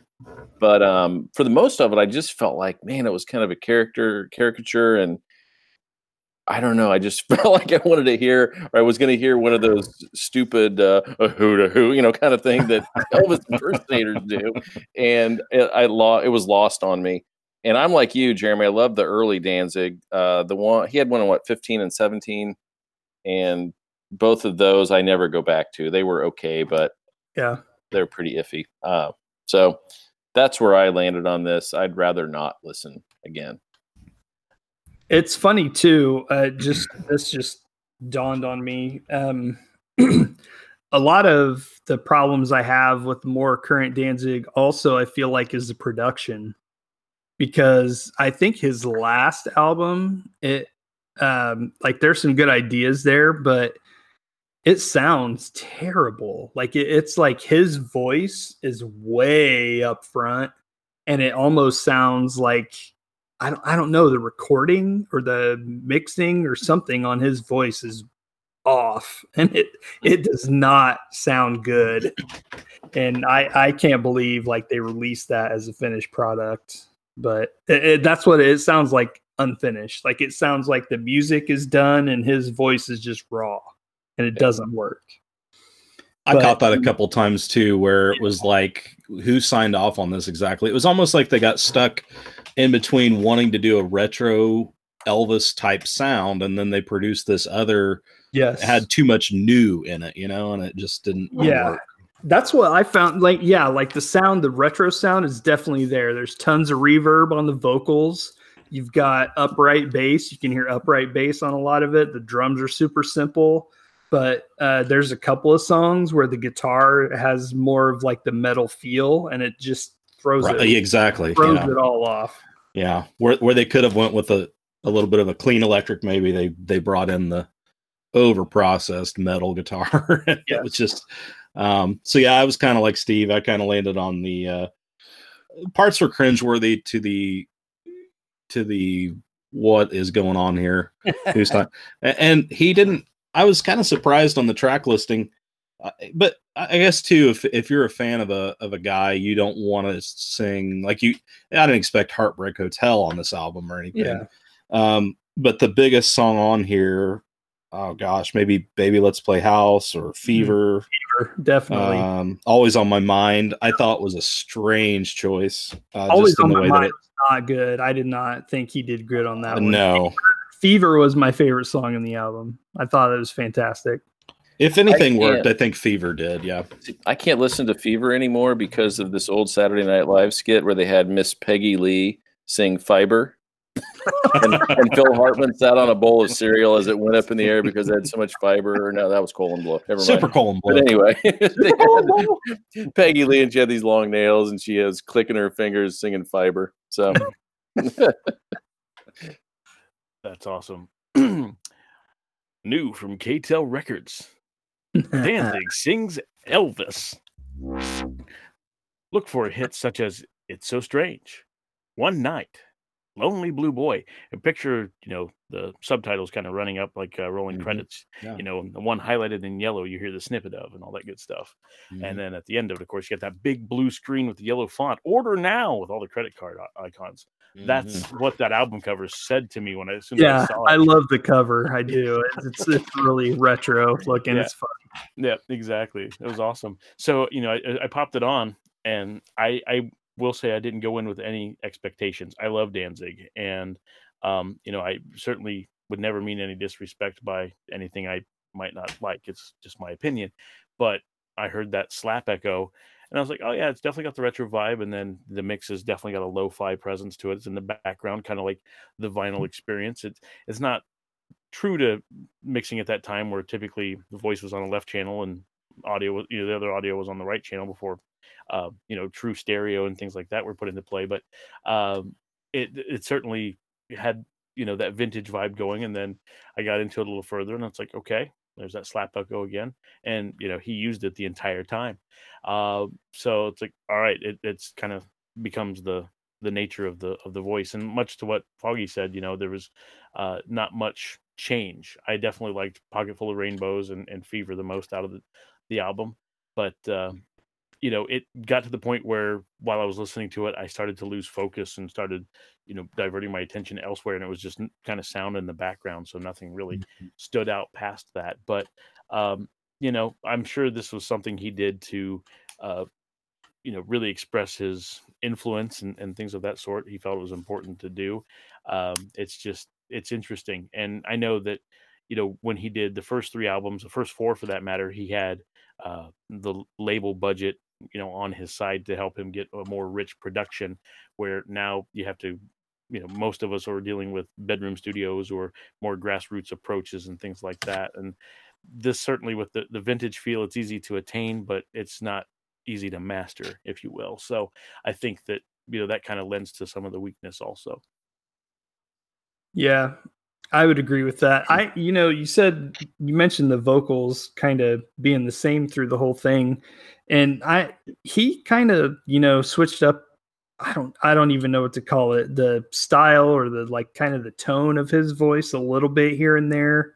But um, for the most of it, I just felt like, man, it was kind of a character caricature, and I don't know. I just felt like I wanted to hear, or I was going to hear one of those stupid uh, a who to who, you know, kind of thing that Elvis impersonators do, and it, I lo- it was lost on me. And I'm like you, Jeremy. I love the early Danzig. Uh, the one he had one in what 15 and 17, and both of those I never go back to. They were okay, but yeah they're pretty iffy. Uh, so that's where I landed on this. I'd rather not listen again. It's funny too. Uh, just this just dawned on me. Um, a lot of the problems I have with more current Danzig also I feel like is the production because I think his last album it um, like there's some good ideas there, but it sounds terrible. Like it, it's like his voice is way up front, and it almost sounds like I don't I don't know the recording or the mixing or something on his voice is off and it it does not sound good and i i can't believe like they released that as a finished product but it, it- that's what it, sounds like unfinished like it sounds like the music is done and his voice is just raw and it doesn't work I But- caught that a um, couple times too, where it was like, who signed off on this exactly? It was almost like they got stuck in between wanting to do a retro Elvis type sound, and then they produced this other yes had too much new in it, you know, and it just didn't Yeah. work. That's what I found. Like, yeah, like the sound, the retro sound is definitely there. There's tons of reverb on the vocals. You've got upright bass. You can hear upright bass on a lot of it. The drums are super simple, but uh, there's a couple of songs where the guitar has more of like the metal feel, and it just throws Right, it exactly. throws yeah. it all off. Yeah, where where they could have went with a, a little bit of a clean electric, maybe they they brought in the over processed metal guitar. it Yes. was just um so yeah, I was kind of like Steve. I kind of landed on the uh parts were cringeworthy to the to the what is going on here. Who's not and he didn't I was kind of surprised on the track listing. Uh, but I guess too, if if you're a fan of a of a guy, you don't want to sing like you. I didn't expect Heartbreak Hotel on this album or anything. Yeah. Um, but the biggest song on here, oh gosh, maybe Baby Let's Play House or Fever. Fever, Definitely. Um, always on my mind. I thought was a strange choice. Uh, Always just in on the my way mind. that was Not good. I did not think he did good on that it, one. no. Fever was my favorite song in the album. I thought it was fantastic. If anything worked, I think Fever did. Yeah. I can't listen to Fever anymore because of this old Saturday Night Live skit where they had Miss Peggy Lee sing Fiber. And, and Phil Hartman sat on a bowl of cereal as it went up in the air because it had so much fiber. No, that was colon blow. Never mind. Super colon blow. But anyway, had Peggy Lee and she had these long nails and she was clicking her fingers singing fiber. So That's awesome. New from K-tel Records. Danzig sings Elvis. Look for hits such as It's So Strange, One Night, Lonely Blue Boy. And picture, you know, the subtitles kind of running up like uh, rolling Mhm. credits. Yeah. You know, the one highlighted in yellow, you hear the snippet of and all that good stuff. Mhm. And then at the end of it, of course, you get that big blue screen with the yellow font. Order now with all the credit card icons. That's Mhm. what that album cover said to me when I as soon as I yeah, saw it. I love the cover. I do. It's it's really retro looking. Yeah. It's fun. Yeah, exactly. It was awesome. So you know, I, I popped it on, and I I will say I didn't go in with any expectations. I love Danzig, and um, you know, I certainly would never mean any disrespect by anything I might not like. It's just my opinion. But I heard that slap echo, and I was like, oh yeah, it's definitely got the retro vibe, and then the mix has definitely got a lo-fi presence to it. It's in the background, kind of like the vinyl experience. It's it's not true to mixing at that time where typically the voice was on the left channel and audio was you know the other audio was on the right channel before uh, you know true stereo and things like that were put into play but um it it certainly had you know that vintage vibe going and then i got into it a little further and it's like okay there's that slap echo again and you know he used it the entire time. Uh, so it's like all right it, it's kind of becomes the the nature of the of the voice and much to what foggy said you know there was uh not much change. I definitely liked pocket full of rainbows and, and fever the most out of the, the album but uh, you know it got to the point where while i was listening to it i started to lose focus and started you know diverting my attention elsewhere and it was just kind of sound in the background so nothing really stood out past that. But um you know i'm sure this was something he did to uh you know really express his influence and, and things of that sort. He felt it was important to do. Um it's just it's interesting. And i know that you know when he did the first three albums the first four for that matter he had uh the label budget you know on his side to help him get a more rich production where now you have to you know most of us are dealing with bedroom studios or more grassroots approaches and things like that. And this certainly with the, the vintage feel it's easy to attain but it's not easy to master if you will. So i think that you know that kind of lends to some of the weakness also. Yeah, I would agree with that. I, you know, you said you mentioned the vocals kind of being the same through the whole thing, and I, he kind of, you know, switched up. I don't, I don't even know what to call it. The style or the like, kind of the tone of his voice a little bit here and there.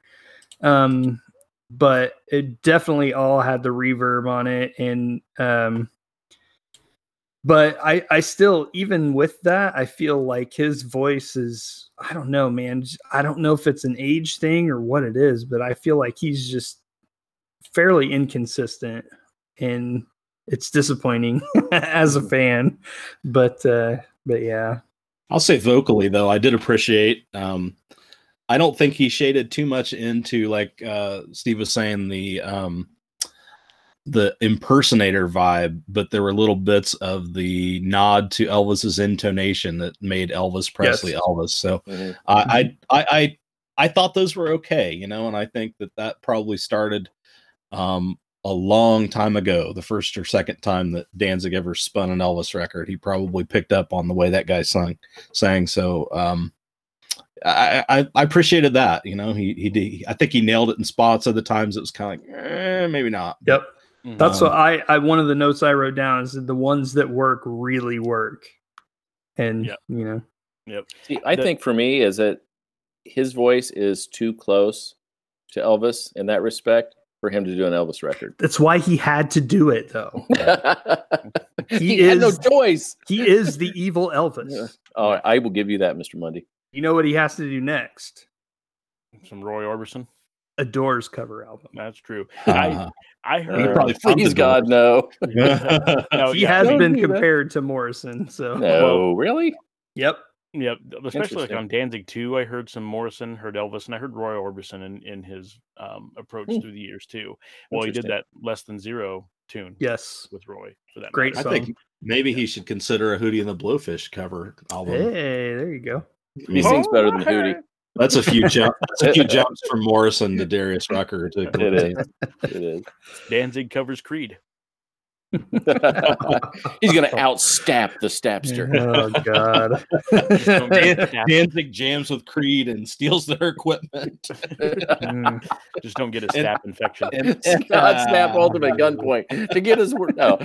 Um, but it definitely all had the reverb on it, and um, but I I still even with that I feel like his voice is I don't know man I don't know if it's an age thing or what it is, but I feel like he's just fairly inconsistent and it's disappointing as a fan, but uh, but yeah. I'll say vocally though, I did appreciate. Um, I don't think he shaded too much into like uh, Steve was saying the um, the impersonator vibe, but there were little bits of the nod to Elvis's intonation that made Elvis Presley Yes. Elvis. So Mhm. I, I I I I thought those were okay, you know, and I think that that probably started um, a long time ago. The first or second time that Danzig ever spun an Elvis record, he probably picked up on the way that guy sung sang. So um, I, I I appreciated that. You know, he he did. I think he nailed it in spots. Other times it was kind of like eh, maybe not. Yep. That's Um, what I, I one of the notes I wrote down is that the ones that work really work. And Yeah. you know, Yep. See, I The- think for me is that his voice is too close to Elvis in that respect for him to do an Elvis record. that's why he had to do it though. he, He had no is- choice. He is the evil Elvis. Yeah. Oh, I will give you that, Mr. Mundy. You know what he has to do next? Some Roy Orbison. A Doors cover album. That's true. Uh, I I He heard. probably found Please the God, no. no, he yeah, has don't been do that. compared to Morrison, so No, really? yep. Yep, especially like Interesting. on Danzig too. I heard some Morrison, heard Elvis, and I heard Roy Orbison in, in his um, approach Hmm. through the years too. Well, he did that less than zero tune Yes. with Roy for that. Great matter. I think maybe he should consider a Hootie and the Blowfish cover album. Hey, there you go. He sings better than Hootie. That's a few jump. That's a few jumps from Morrison to Darius Rucker. To It is. It is. Danzig covers Creed. He's going to outstap the Stapster. Oh God. Dan- Danzig jams with Creed and steals their equipment. Mm. Just don't get a staph infection. And God snap ultimate gunpoint to get his word. No.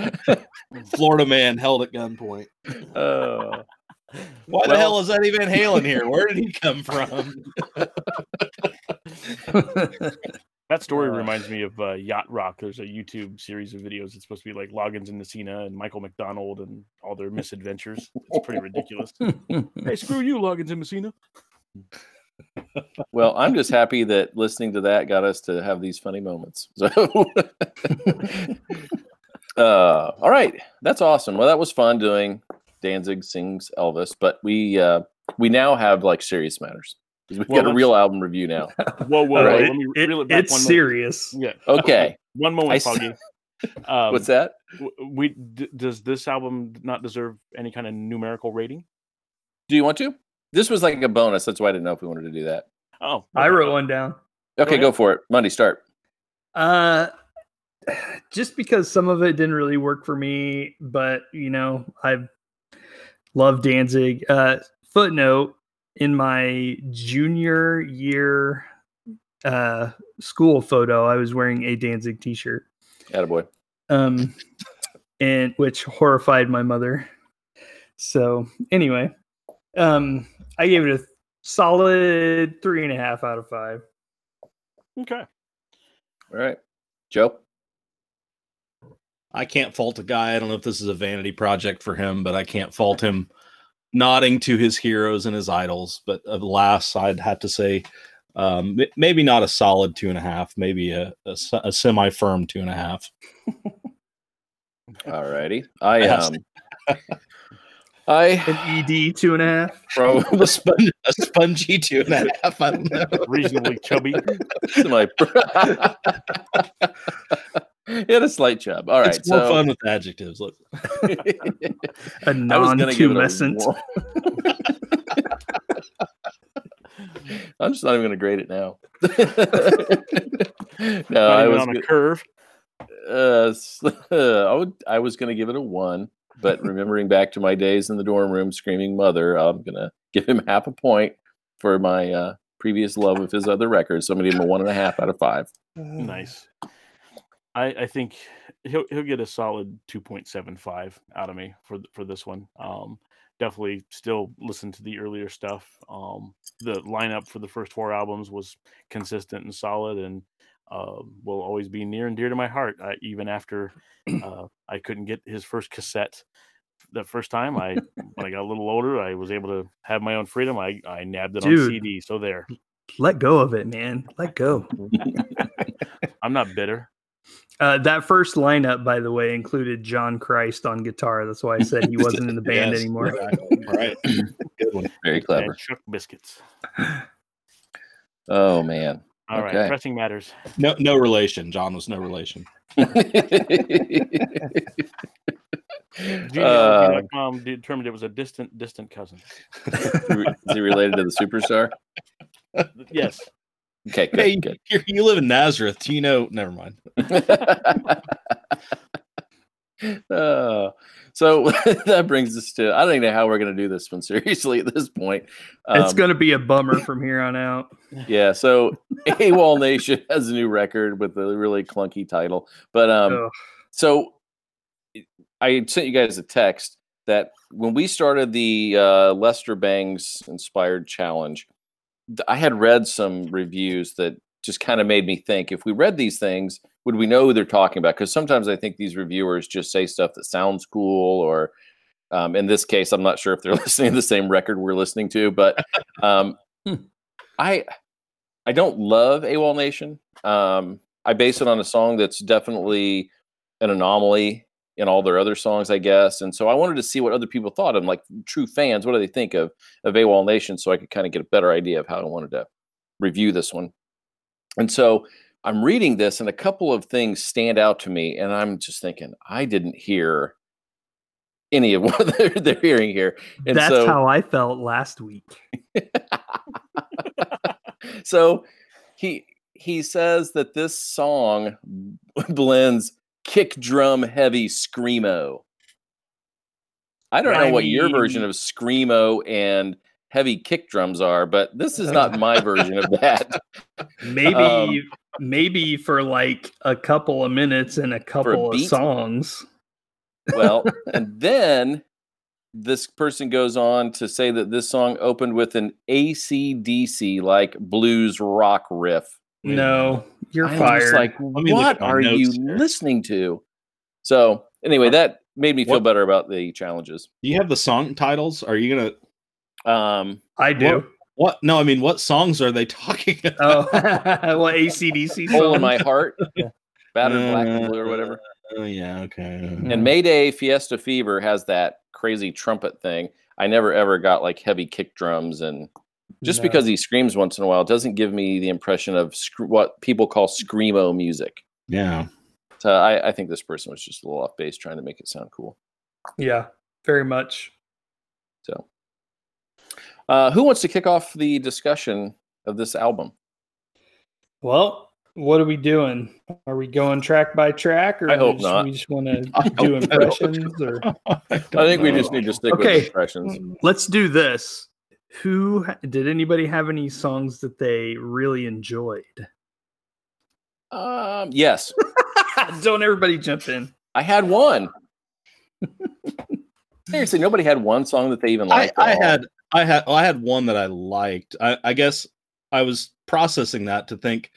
Florida man held at gunpoint. Uh, Why the hell is Eddie Van Halen here? Where did he come from? That story Uh, reminds me of uh, Yacht Rock. There's a YouTube series of videos. It's supposed to be like Loggins and Messina and Michael McDonald and all their misadventures. It's pretty ridiculous. hey, screw you, Loggins and Messina. well, I'm just happy that listening to that got us to have these funny moments. So, uh, all right, that's awesome. Well, that was fun doing Danzig sings Elvis, but we uh, we now have like serious matters. We've Well, got a real album review now. Whoa, whoa, All whoa. Let me It- reel it back it's one serious. Yeah. Okay, One I moment, s- Foggy. Um, what's that? We d- does this album not deserve any kind of numerical rating? Do you want to? This was like a bonus. That's why I didn't know if we wanted to do that. Oh, I wrote one down. Okay, ahead. go for it. Mundy, start. Uh just because some of it didn't really work for me, but you know, I love Danzig. Uh footnote in my junior year uh school photo, I was wearing a Danzig t-shirt. Attaboy. Um and which horrified my mother. So anyway, um I gave it a solid three and a half out of five. Okay. All right, Joe. I can't fault a guy. I don't know if this is a vanity project for him, but I can't fault him nodding to his heroes and his idols. But alas, I'd have to say um, maybe not a solid two and a half, maybe a, a, a semi-firm two and a half. All righty. I Yes. um, I An ED two and a half. pro a, sponge, a spongy two and a half. I don't know. Reasonably chubby. my. He had a slight chub. All right, it's more so fun with adjectives. Look, A I was gonna give it a non-tumescent. I'm just not even going to grade it now. no, Not I was. on a curve. uh, s- I would. I was going to give it a one, but remembering back to my days in the dorm room screaming "mother," I'm going to give him half a point for my uh, previous love of his other records. So I'm going to give him a one and a half out of five. Nice. I, I think he'll he'll get a solid two point seven five out of me for for this one. Um, definitely still listen to the earlier stuff. Um, the lineup for the first four albums was consistent and solid, and uh, will always be near and dear to my heart. I, even after uh, I couldn't get his first cassette the first time, I when I got a little older, I was able to have my own freedom. I I nabbed it Dude. on CD. So there, Let go of it, man. Let go. I'm not bitter. Uh, that first lineup, by the way, included John Christ on guitar. That's why I said he wasn't in the band Yes, anymore. exactly. Right. Good one. Very clever. And Chuck biscuits. Oh man. All right, Okay. pressing matters. No, no relation. John was no relation. uh, Genealogy.com determined it was a distant, distant cousin. is he related to the superstar? Yes. Okay, good. Hey, good. you you live in Nazareth. Do you know? Never mind. Uh, so that brings us to I don't even know how we're going to do this one seriously at this point. it's Um, going to be a bummer from here on out. yeah. So AWOL Nation has a new record with a really clunky title, but um, Ugh. so I sent you guys a text that when we started the uh, Lester Bangs inspired challenge, th- I had read some reviews that just kind of made me think if we read these things, would we know who they're talking about? Because sometimes I think these reviewers just say stuff that sounds cool, or um, in this case, I'm not sure if they're listening to the same record we're listening to, but um, I I don't love AWOL Nation. Um, I base it on a song that's definitely an anomaly in all their other songs, I guess. And so I wanted to see what other people thought I'm like true fans. What do they think of of AWOL Nation, so I could kind of get a better idea of how I wanted to review this one. And so I'm reading this, and a couple of things stand out to me, and I'm just thinking I didn't hear any of what they're, they're hearing here. And That's so, how I felt last week. so he he says that this song blends kick drum heavy screamo. I don't know I what your version of screamo and heavy kick drums are, but this is not my version of that. Maybe Um, maybe for like a couple of minutes and a couple of songs. Well, and then this person goes on to say that this song opened with an ACDC like blues rock riff. No, you're I'm fired. just like, me what are you here. listening to? So anyway, that made me feel What- better about the challenges. Do you have the song titles? Are you gonna Um, I do. what? No, I mean, what songs are they talking about? Oh, well, ACDC hole in my heart, battered black and Uh, blue or whatever. Oh yeah, okay. And Mayday Fiesta Fever has that crazy trumpet thing. I never ever got like heavy kick drums and just No. because he screams once in a while doesn't give me the impression of sc- what people call screamo music. Yeah. So I, I think this person was just a little off base trying to make it sound cool. Yeah, very much. So, uh, who wants to kick off the discussion of this album? Well, what are we doing? Are we going track by track, or I hope just, not. we just want to do hope- impressions? Or I think we just need to stick Okay. with impressions. let's do this. Who did anybody have any songs that they really enjoyed? Um, yes, Don't everybody jump in. I had one. Seriously, nobody had one song that they even liked. at I had I had well, I had one that I liked. I, I guess I was processing that to think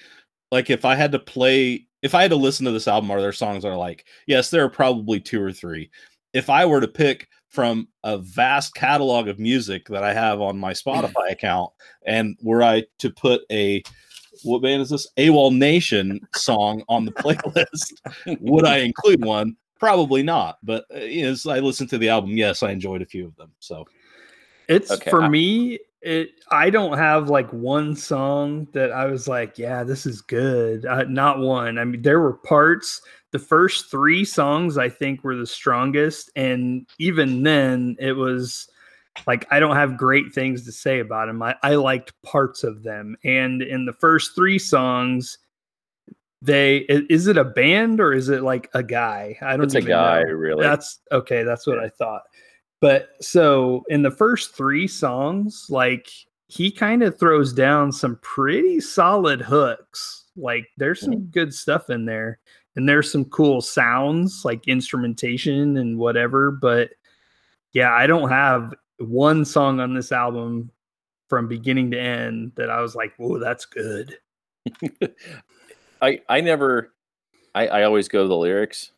like if I had to play if I had to listen to this album, are there songs that are like, yes, there are probably two or three. If I were to pick from a vast catalog of music that I have on my Spotify account, and were I to put a what band is this? AWOL Nation song on the playlist, would I include one? Probably not. But uh, you know, as I listened to the album, yes, I enjoyed a few of them. So It's Okay, for I- me. It I don't have like one song that I was like, yeah, this is good. Uh, not one. I mean, there were parts. The first three songs I think were the strongest, and even then, it was like I don't have great things to say about them. I, I liked parts of them, and in the first three songs, they is it a band or is it like a guy? I don't It's a guy, know. really. That's okay. That's what I thought. But so in the first three songs, like he kind of throws down some pretty solid hooks. Like there's some good stuff in there, and there's some cool sounds like instrumentation and whatever. But yeah, I don't have one song on this album from beginning to end that I was like, "Whoa, that's good." I I never I, I always go to the lyrics.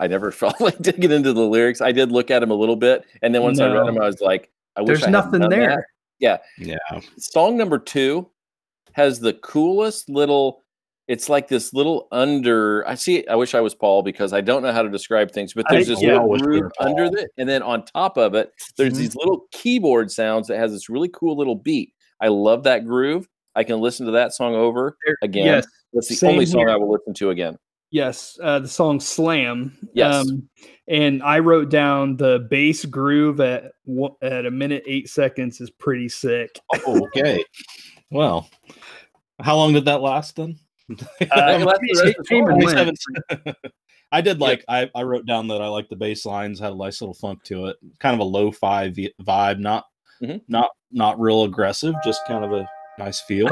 I never felt like digging into the lyrics. I did look at them a little bit, and then once I read No. them, I was like, I wish There's I nothing done there. that. Yeah. Yeah. Song number two has the coolest little. It's like this little under. I see. I wish I was Paul because I don't know how to describe things. But I- there's this yeah, little I wish we groove under it, and then on top of it, there's Mhm. these little keyboard sounds that has this really cool little beat. I love that groove. I can listen to that song over again. Yes, That's the same only song here. I will listen to again. Yes. Uh, the song "Slam." Yes. and I wrote down the bass groove at at a minute eight seconds is pretty sick. Oh, okay. Well, how long did that last then? That lasts the rest it of the came song. and went. 27 I did like I, I wrote down that I like the bass lines had a nice little funk to it, kind of a lo-fi vibe, not Mhm. not not real aggressive, just kind of a nice feel.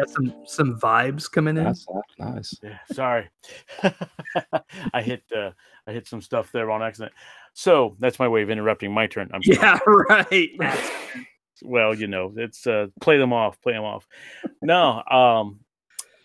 Got some some vibes coming in. That's that's nice. Yeah, sorry. I hit uh, I hit some stuff there on accident. So that's my way of interrupting my turn. I'm sorry. Yeah, right. well, you know, it's uh, play them off, play them off. No, um,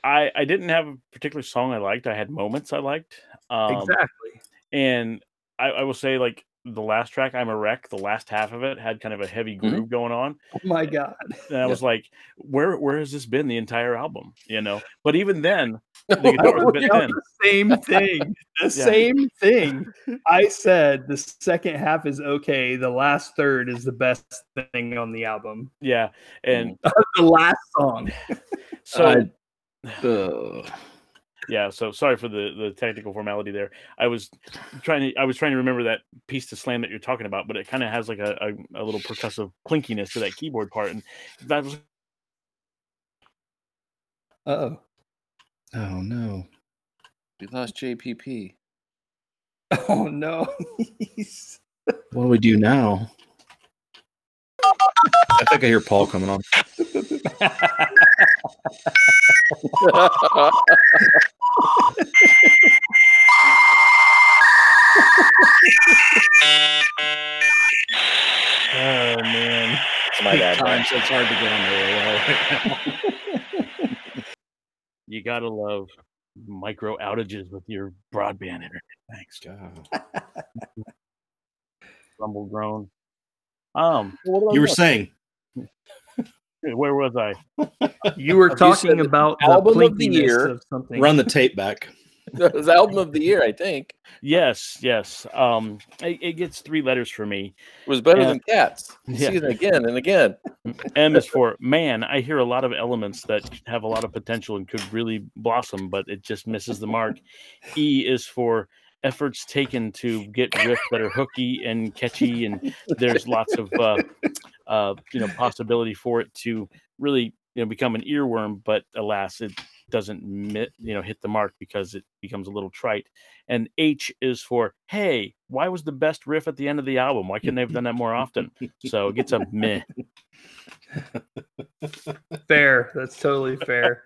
I I didn't have a particular song I liked. I had moments I liked. Um, exactly. And I, I will say, like the last track, "I'm a Wreck," the last half of it had kind of a heavy mm-hmm. groove going on, Oh my god. and I was like, "Where where has this been the entire album?" You know. But even then, the guitar was a bit thin. the same thing. The Yeah. same thing. I said the second half is okay. The last third is the best thing on the album. Yeah, and the last song. so. Ugh. Yeah so sorry for the the technical formality there i was trying to i was trying to remember that piece to slam that you're talking about but it kind of has like a, a, a little percussive clinkiness to that keyboard part and that was Oh. Oh no. We lost JPP. Oh no. What do we do now? I think I hear Paul coming on. oh man it's My bad. Brian. Times it's hard to get on the AOL. you gotta love micro outages with your broadband internet thanks God. rumble groan um you were saying where was i you were talking said about the album of the year. of something. run the tape back. That was album of the year, I think. yes yes um it, it gets three letters for me It was better Yeah. than cats. You Yeah. See it again and again. M is for man. I hear a lot of elements that have a lot of potential and could really blossom, but it just misses the mark. E is for efforts taken to get riffs that are hooky and catchy, and there's lots of uh, uh, you know possibility for it to really you know become an earworm. But alas, it doesn't you know hit the mark because it becomes a little trite. And H is for hey, why was the best riff at the end of the album? Why couldn't they have done that more often? So it gets a meh. fair. That's totally fair.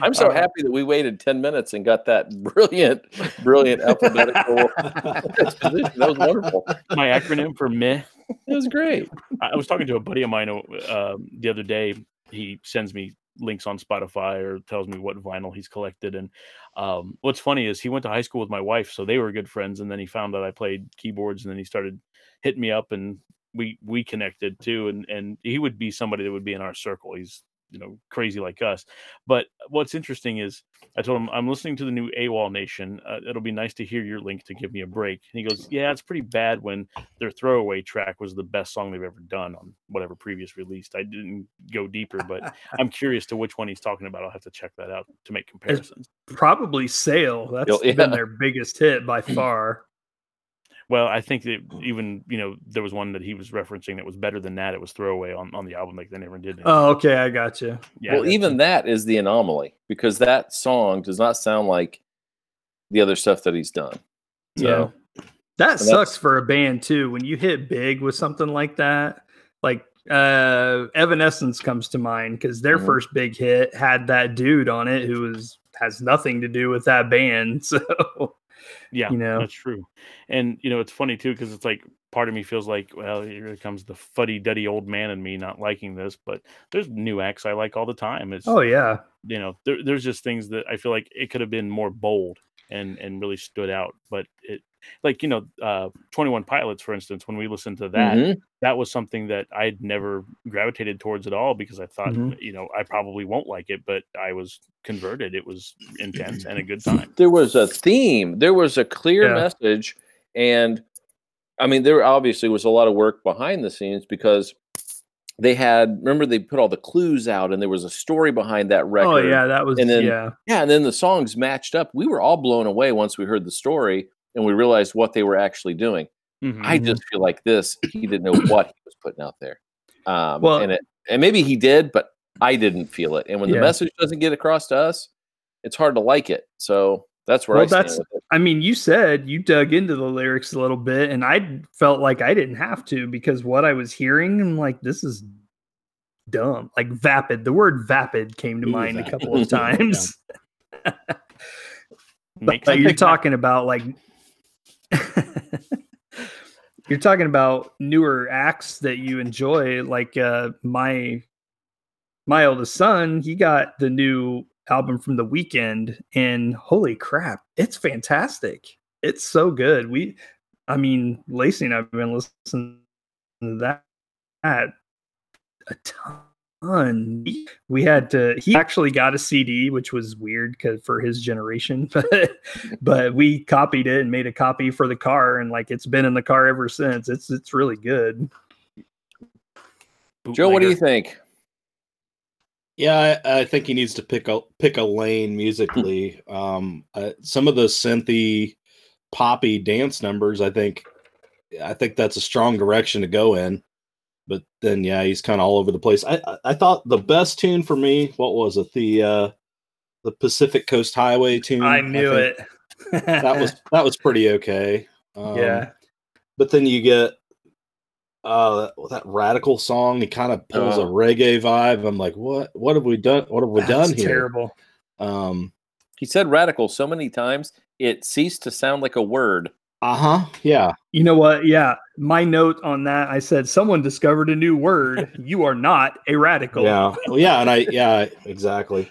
I'm so All right. happy that we waited 10 minutes and got that brilliant, brilliant alphabetical exposition. That was wonderful. my acronym for meh. It was great. I I was talking to a buddy of mine uh, the other day. He sends me links on Spotify or tells me what vinyl he's collected. And um, what's funny is he went to high school with my wife, so they were good friends. And then he found that I played keyboards, and then he started hitting me up, and we we connected too. And and he would be somebody that would be in our circle. He's you know crazy like us. But what's interesting is I told him I'm listening to the new AWOL Nation. Uh, it'll be nice to hear your link to give me a break. And he goes, Yeah, it's pretty bad when their throwaway track was the best song they've ever done on whatever previous released. I didn't go deeper, but I'm curious to which one he's talking about. I'll have to check that out to make comparisons. Probably Sail. That's Yeah. been their biggest hit by far. Well, I think that even you know there was one that he was referencing that was better than that. It was throwaway on, on the album like they never did. anything. Oh, okay, I got you. yeah, well, even that is the anomaly because that song does not sound like the other stuff that he's done. So, That sucks for a band too. When you hit big with something like that, like uh Evanescence comes to mind because their Mhm. first big hit had that dude on it who was has nothing to do with that band. So Yeah, you know? that's true. And you know, it's funny too because it's like part of me feels like, well, here comes the fuddy duddy old man in me not liking this. But there's new acts I like all the time. It's Oh yeah. you know, there, there's just things that I feel like it could have been more bold and and really stood out. But it, like you know, uh, Twenty One Pilots, for instance, when we listened to that, Mhm. that was something that I'd never gravitated towards at all because I thought, Mhm. you know, I probably won't like it, but I was converted. It was intense and a good time. There was a theme. There was a clear Yeah. message, and I mean, there obviously was a lot of work behind the scenes because they had. Remember, they put all the clues out, and there was a story behind that record. Oh yeah, that was And then- yeah. Yeah, and then the songs matched up. We were all blown away once we heard the story and we realized what they were actually doing. Mhm. I just feel like this, he didn't know what he was putting out there. Um, Well- and it, and maybe he did, but I didn't feel it. And when Yeah. the message doesn't get across to us, it's hard to like it. So that's where Well, I stand that's- with it. I mean, you said you dug into the lyrics a little bit, and I felt like I didn't have to because what I was hearing, I'm like, this is dumb. Like vapid. The word vapid came to Ooh, mind a couple of times. Makes but you're talking about like you're talking about newer acts that you enjoy like uh my my oldest son he got the new album from the weekend and holy crap it's fantastic. It's so good. We i mean lacey and i've been listening to that, that a ton He- we had to he actually got a cd which was weird because for his generation but but we copied it and made a copy for the car and like it's been in the car ever since it's it's really good Joe, what do you think? Yeah, I, I think he needs to pick a pick a lane musically. um, uh, some of the synthy, poppy dance numbers, I think, I think that's a strong direction to go in. But then, yeah, he's kind of all over the place. I, I I thought the best tune for me, what was it? The uh, the Pacific Coast Highway tune. i knew think it That was that was pretty okay. Um, yeah but then you get uh that radical song he kind of pulls a Oh. reggae vibe i'm like what what have we done what have we That's done here terrible um He said radical so many times it ceased to sound like a word. Uh-huh. Yeah. You know what? Yeah. My note on that i said someone discovered a new word. You are not a radical. Yeah. Well, yeah and i yeah exactly.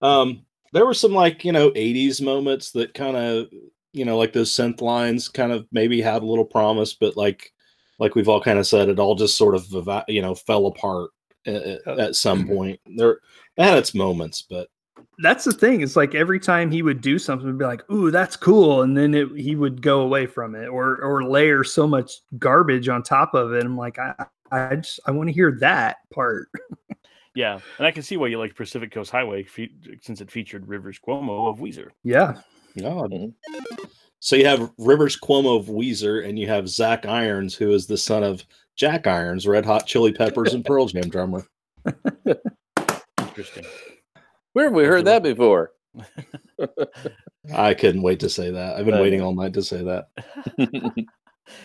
Um there were some like you know 80s moments that kind of you know like those synth lines kind of maybe had a little promise but like like we've all kind of said it all just sort of you know fell apart at, at some point. There it had its moments but that's the thing. It's like every time he would do something, it'd be like, "Ooh, that's cool," and then it, he would go away from it, or or layer so much garbage on top of it. I'm like, I I just I want to hear that part. Yeah, and I can see why you like Pacific Coast Highway fe- since it featured Rivers Cuomo of Weezer. Yeah, No. Mhm. So you have Rivers Cuomo of Weezer, and you have Zach Irons, who is the son of Jack Irons, Red Hot Chili Peppers and Pearl Jam drummer. Interesting. Where have we heard that before? I couldn't wait to say that. I've been I waiting all night to say that.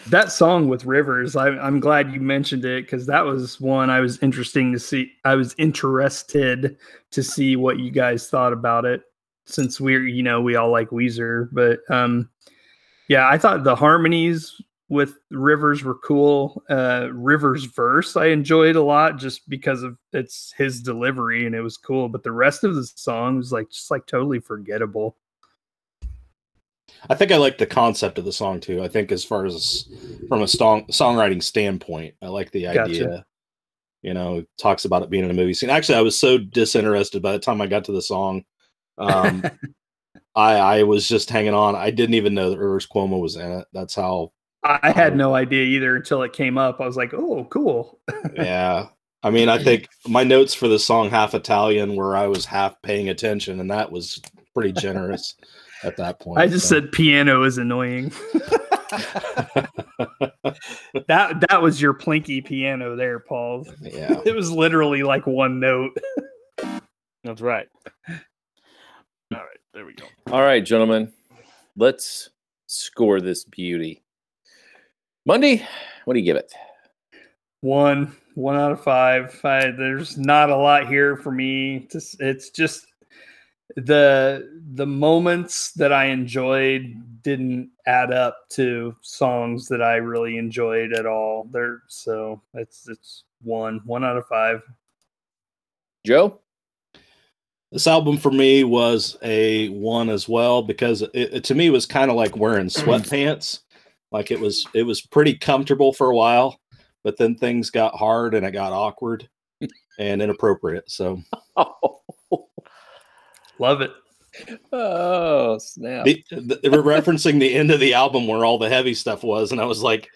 that song with Rivers. I, I'm glad you mentioned it because that was one I was interesting to see. I was interested to see what you guys thought about it since we're you know we all like Weezer, but um, yeah, I thought the harmonies with Rivers were cool. Uh, Rivers verse I enjoyed a lot just because of it's his delivery and it was cool. But the rest of the song was like just like totally forgettable. I think I like the concept of the song too. I think as far as from a song songwriting standpoint, I like the Gotcha. idea. You know, talks about it being in a movie scene. Actually, I was so disinterested by the time I got to the song. Um, I I was just hanging on. I didn't even know that Rivers Cuomo was in it. That's how. I, I had no oh. idea either until it came up. I was like, oh, cool. Yeah. I mean, I think my notes for the song "Half Italian" where I was half paying attention, and that was pretty generous at that point. I just so. said piano is annoying. that that was your plinky piano there, Paul. yeah. It was literally like one note. That's right. All right, there we go. All right, gentlemen, let's score this beauty. Mundy, what do you give it? One, one out of five. I, there's not a lot here for me. It's, it's just the the moments that I enjoyed didn't add up to songs that I really enjoyed at all. There, so it's it's one one out of five. Joe? This album for me was a one as well because it, it to me was kind of like wearing sweatpants. Like it was it was pretty comfortable for a while, but then things got hard and it got awkward and inappropriate. So Oh, Love it. oh snap. the, the, they were referencing the end of the album where all the heavy stuff was, and I was like,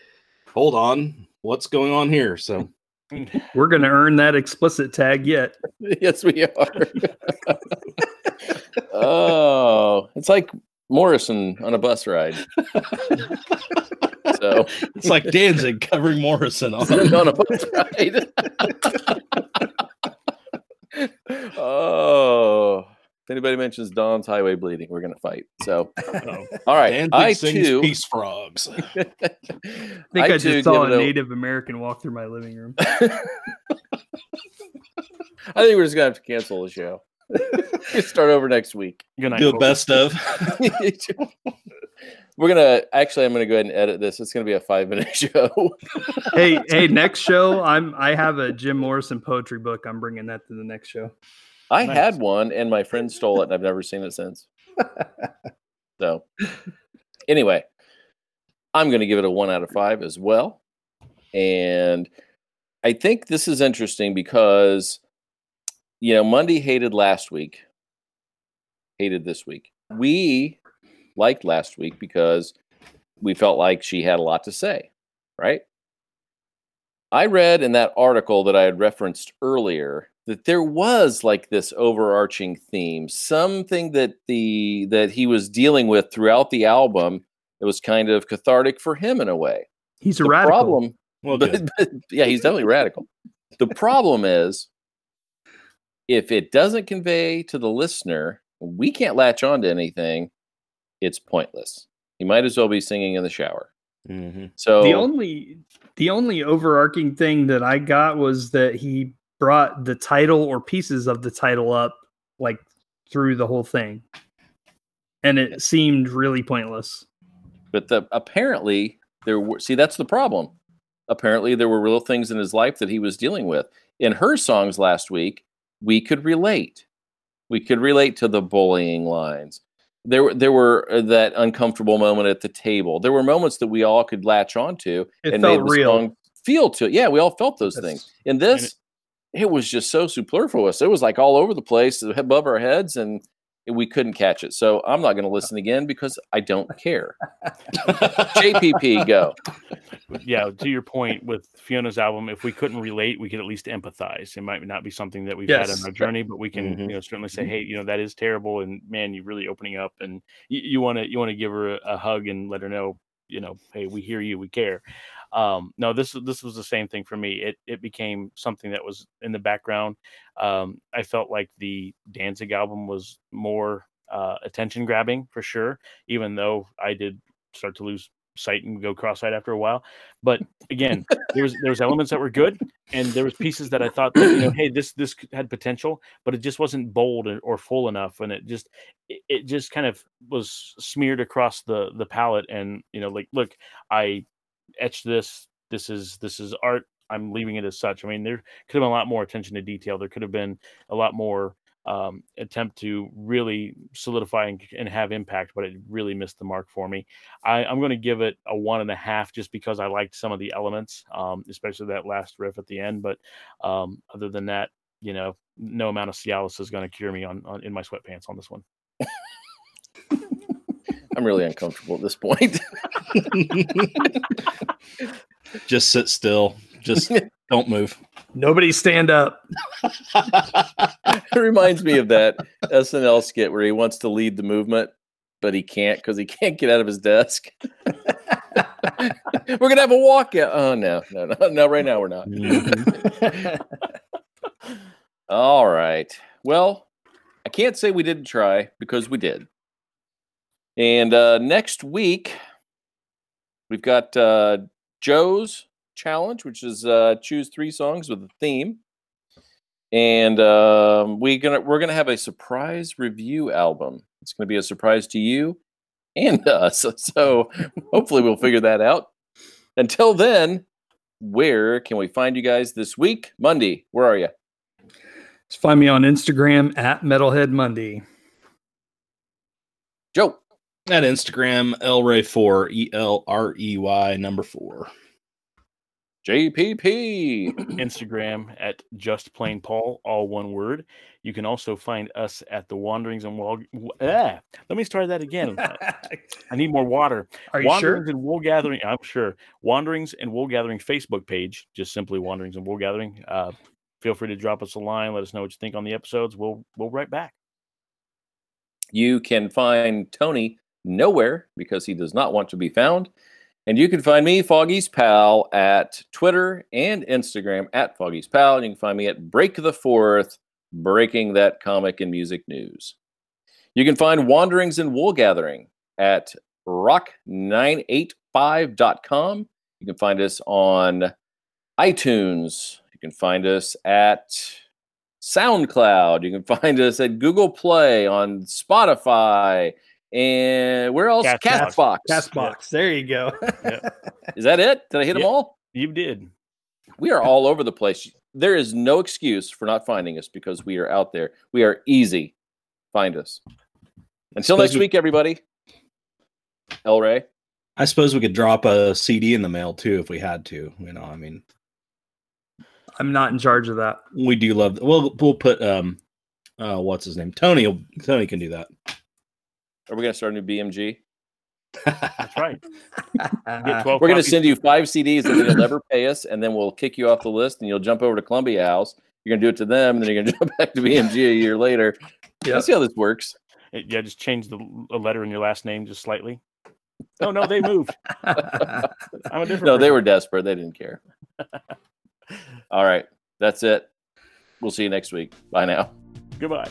"Hold on, what's going on here?" So We're gonna earn that explicit tag yet. yes, we are. oh, it's like Morrison on a bus ride. so it's like Danzig covering Morrison on on a bus ride. oh, if anybody mentions Dawn's Highway Bleeding, we're gonna fight. So, Oh, all right, Danzig I sings too. Peace Frogs. I think I, too just saw give a it Native American walk through my living room. I think we're just gonna have to cancel the show. Start over next week. Good night. Do a best of. We're gonna actually. I'm gonna go ahead and edit this. It's gonna be a five minute show. hey, hey, next show, I'm I have a Jim Morrison poetry book. I'm bringing that to the next show. I Nice. had one, and my friend stole it, and I've never seen it since. so, anyway, I'm gonna give it a one out of five as well, and I think this is interesting because you know Mundy hated last week, hated this week. We liked last week because we felt like she had a lot to say, right? I read in that article that I had referenced earlier that there was like this overarching theme, something that the that he was dealing with throughout the album. It was kind of cathartic for him in a way. He's a radical. problem, Well, but, but- yeah, he's definitely radical. The problem is if it doesn't convey to the listener, we can't latch on to anything. It's pointless. He might as well be singing in the shower. Mhm. So The only the only overarching thing that I got was that he brought the title or pieces of the title up like through the whole thing. And it seemed really pointless. but the apparently there were see that's the problem apparently there were real things in his life that he was dealing with in her songs last week we could relate. We could relate to the bullying lines. There were there were uh, that uncomfortable moment at the table. There were moments that we all could latch onto It and made the real. song feel to it. Yeah we all felt those That's- things. In this it was just so superfluous. It was like all over the place above our heads and we couldn't catch it so i'm not going to listen again because i don't care jpp go yeah, to your point with Fiona's album, if we couldn't relate, we could at least empathize. It might not be something that we've had on our journey, but we can, Mhm. you know, certainly say, hey, you know, that is terrible, and man, you're really opening up, and you want to you want to give her a, a hug and let her know, you know, hey, we hear you, we care. Um, no, this this was the same thing for me. It it became something that was in the background. Um, I felt like the Danzig album was more uh, attention grabbing for sure, even though I did start to lose sight and go cross-eyed after a while. But again, there was there was elements that were good, and there was pieces that I thought that you know, hey, this this had potential, but it just wasn't bold or- or full enough, and it just it, it just kind of was smeared across the the palette. And you know, like, look, I etched this. This is this is art. I'm leaving it as such. I mean, there could have been a lot more attention to detail. There could have been a lot more um, attempt to really solidify and, and have impact, but it really missed the mark for me. I, I'm going to give it a one and a half just because I liked some of the elements, um, especially that last riff at the end. But um, other than that, you know, no amount of Cialis is going to cure me on, on in my sweatpants on this one. i'm really uncomfortable at this point Just sit still. Just don't move. Nobody stand up. it reminds me of that snl skit where he wants to lead the movement but he can't because he can't get out of his desk we're gonna have a walkout oh no no no no right now we're not Mhm. All right. Well, I can't say we didn't try because we did. And uh, next week, we've got uh, Joe's challenge, which is uh, choose three songs with a theme. and um, we gonna we're gonna have a surprise review album. It's gonna be a surprise to you and us. So hopefully we'll figure that out. Until then, where can we find you guys this week? Mundy, where are you? Just find me on Instagram at Metalhead Mundy. Joe. At Instagram, Elray4, E L R E Y number four. JPP. Instagram at just plain Paul, all one word. You can also find us at the Wanderings and Wool. Ah, let me start that again. I need more water. Are you Wanderings sure? and Wool Gathering. I'm sure. Wanderings and Wool Gathering Facebook page, just simply Wanderings and Wool Gathering. Uh, feel free to drop us a line. Let us know what you think on the episodes. We'll we'll write back. You can find Tony nowhere because he does not want to be found. And you can find me, Foggy's Pal, at Twitter and Instagram at Foggy's Pal. And you can find me at Break the Fourth, breaking that comic and music news. You can find Wanderings and Wool Gathering at rock985.com. You can find us on iTunes. You can find us at SoundCloud. You can find us at Google Play, on Spotify, and where else? Castbox. Castbox. Castbox. There you go. Is that it? Did I hit them all? You did. We are all over the place. There is no excuse for not finding us because we are out there. We are easy. Find us. Until next we- week, everybody. El Rey. I suppose we could drop a CD in the mail too if we had to. You know, I mean, I'm not in charge of that. we do love. We'll we'll put um, uh, what's his name? Tony. Tony can do that. Are we going to start a new BMG? That's right. Get 12 We're going to send you five CDs and then you'll never pay us. And then we'll kick you off the list and you'll jump over to Columbia House. You're going to do it to them. And then you're going to jump back to BMG a year later. Yep. Let's see how this works. Uh, Yeah, just change the a letter in your last name just slightly. Oh no, they moved. I'm a different. No, they were desperate. They didn't care. All right. That's it. We'll see you next week. Bye now. Goodbye.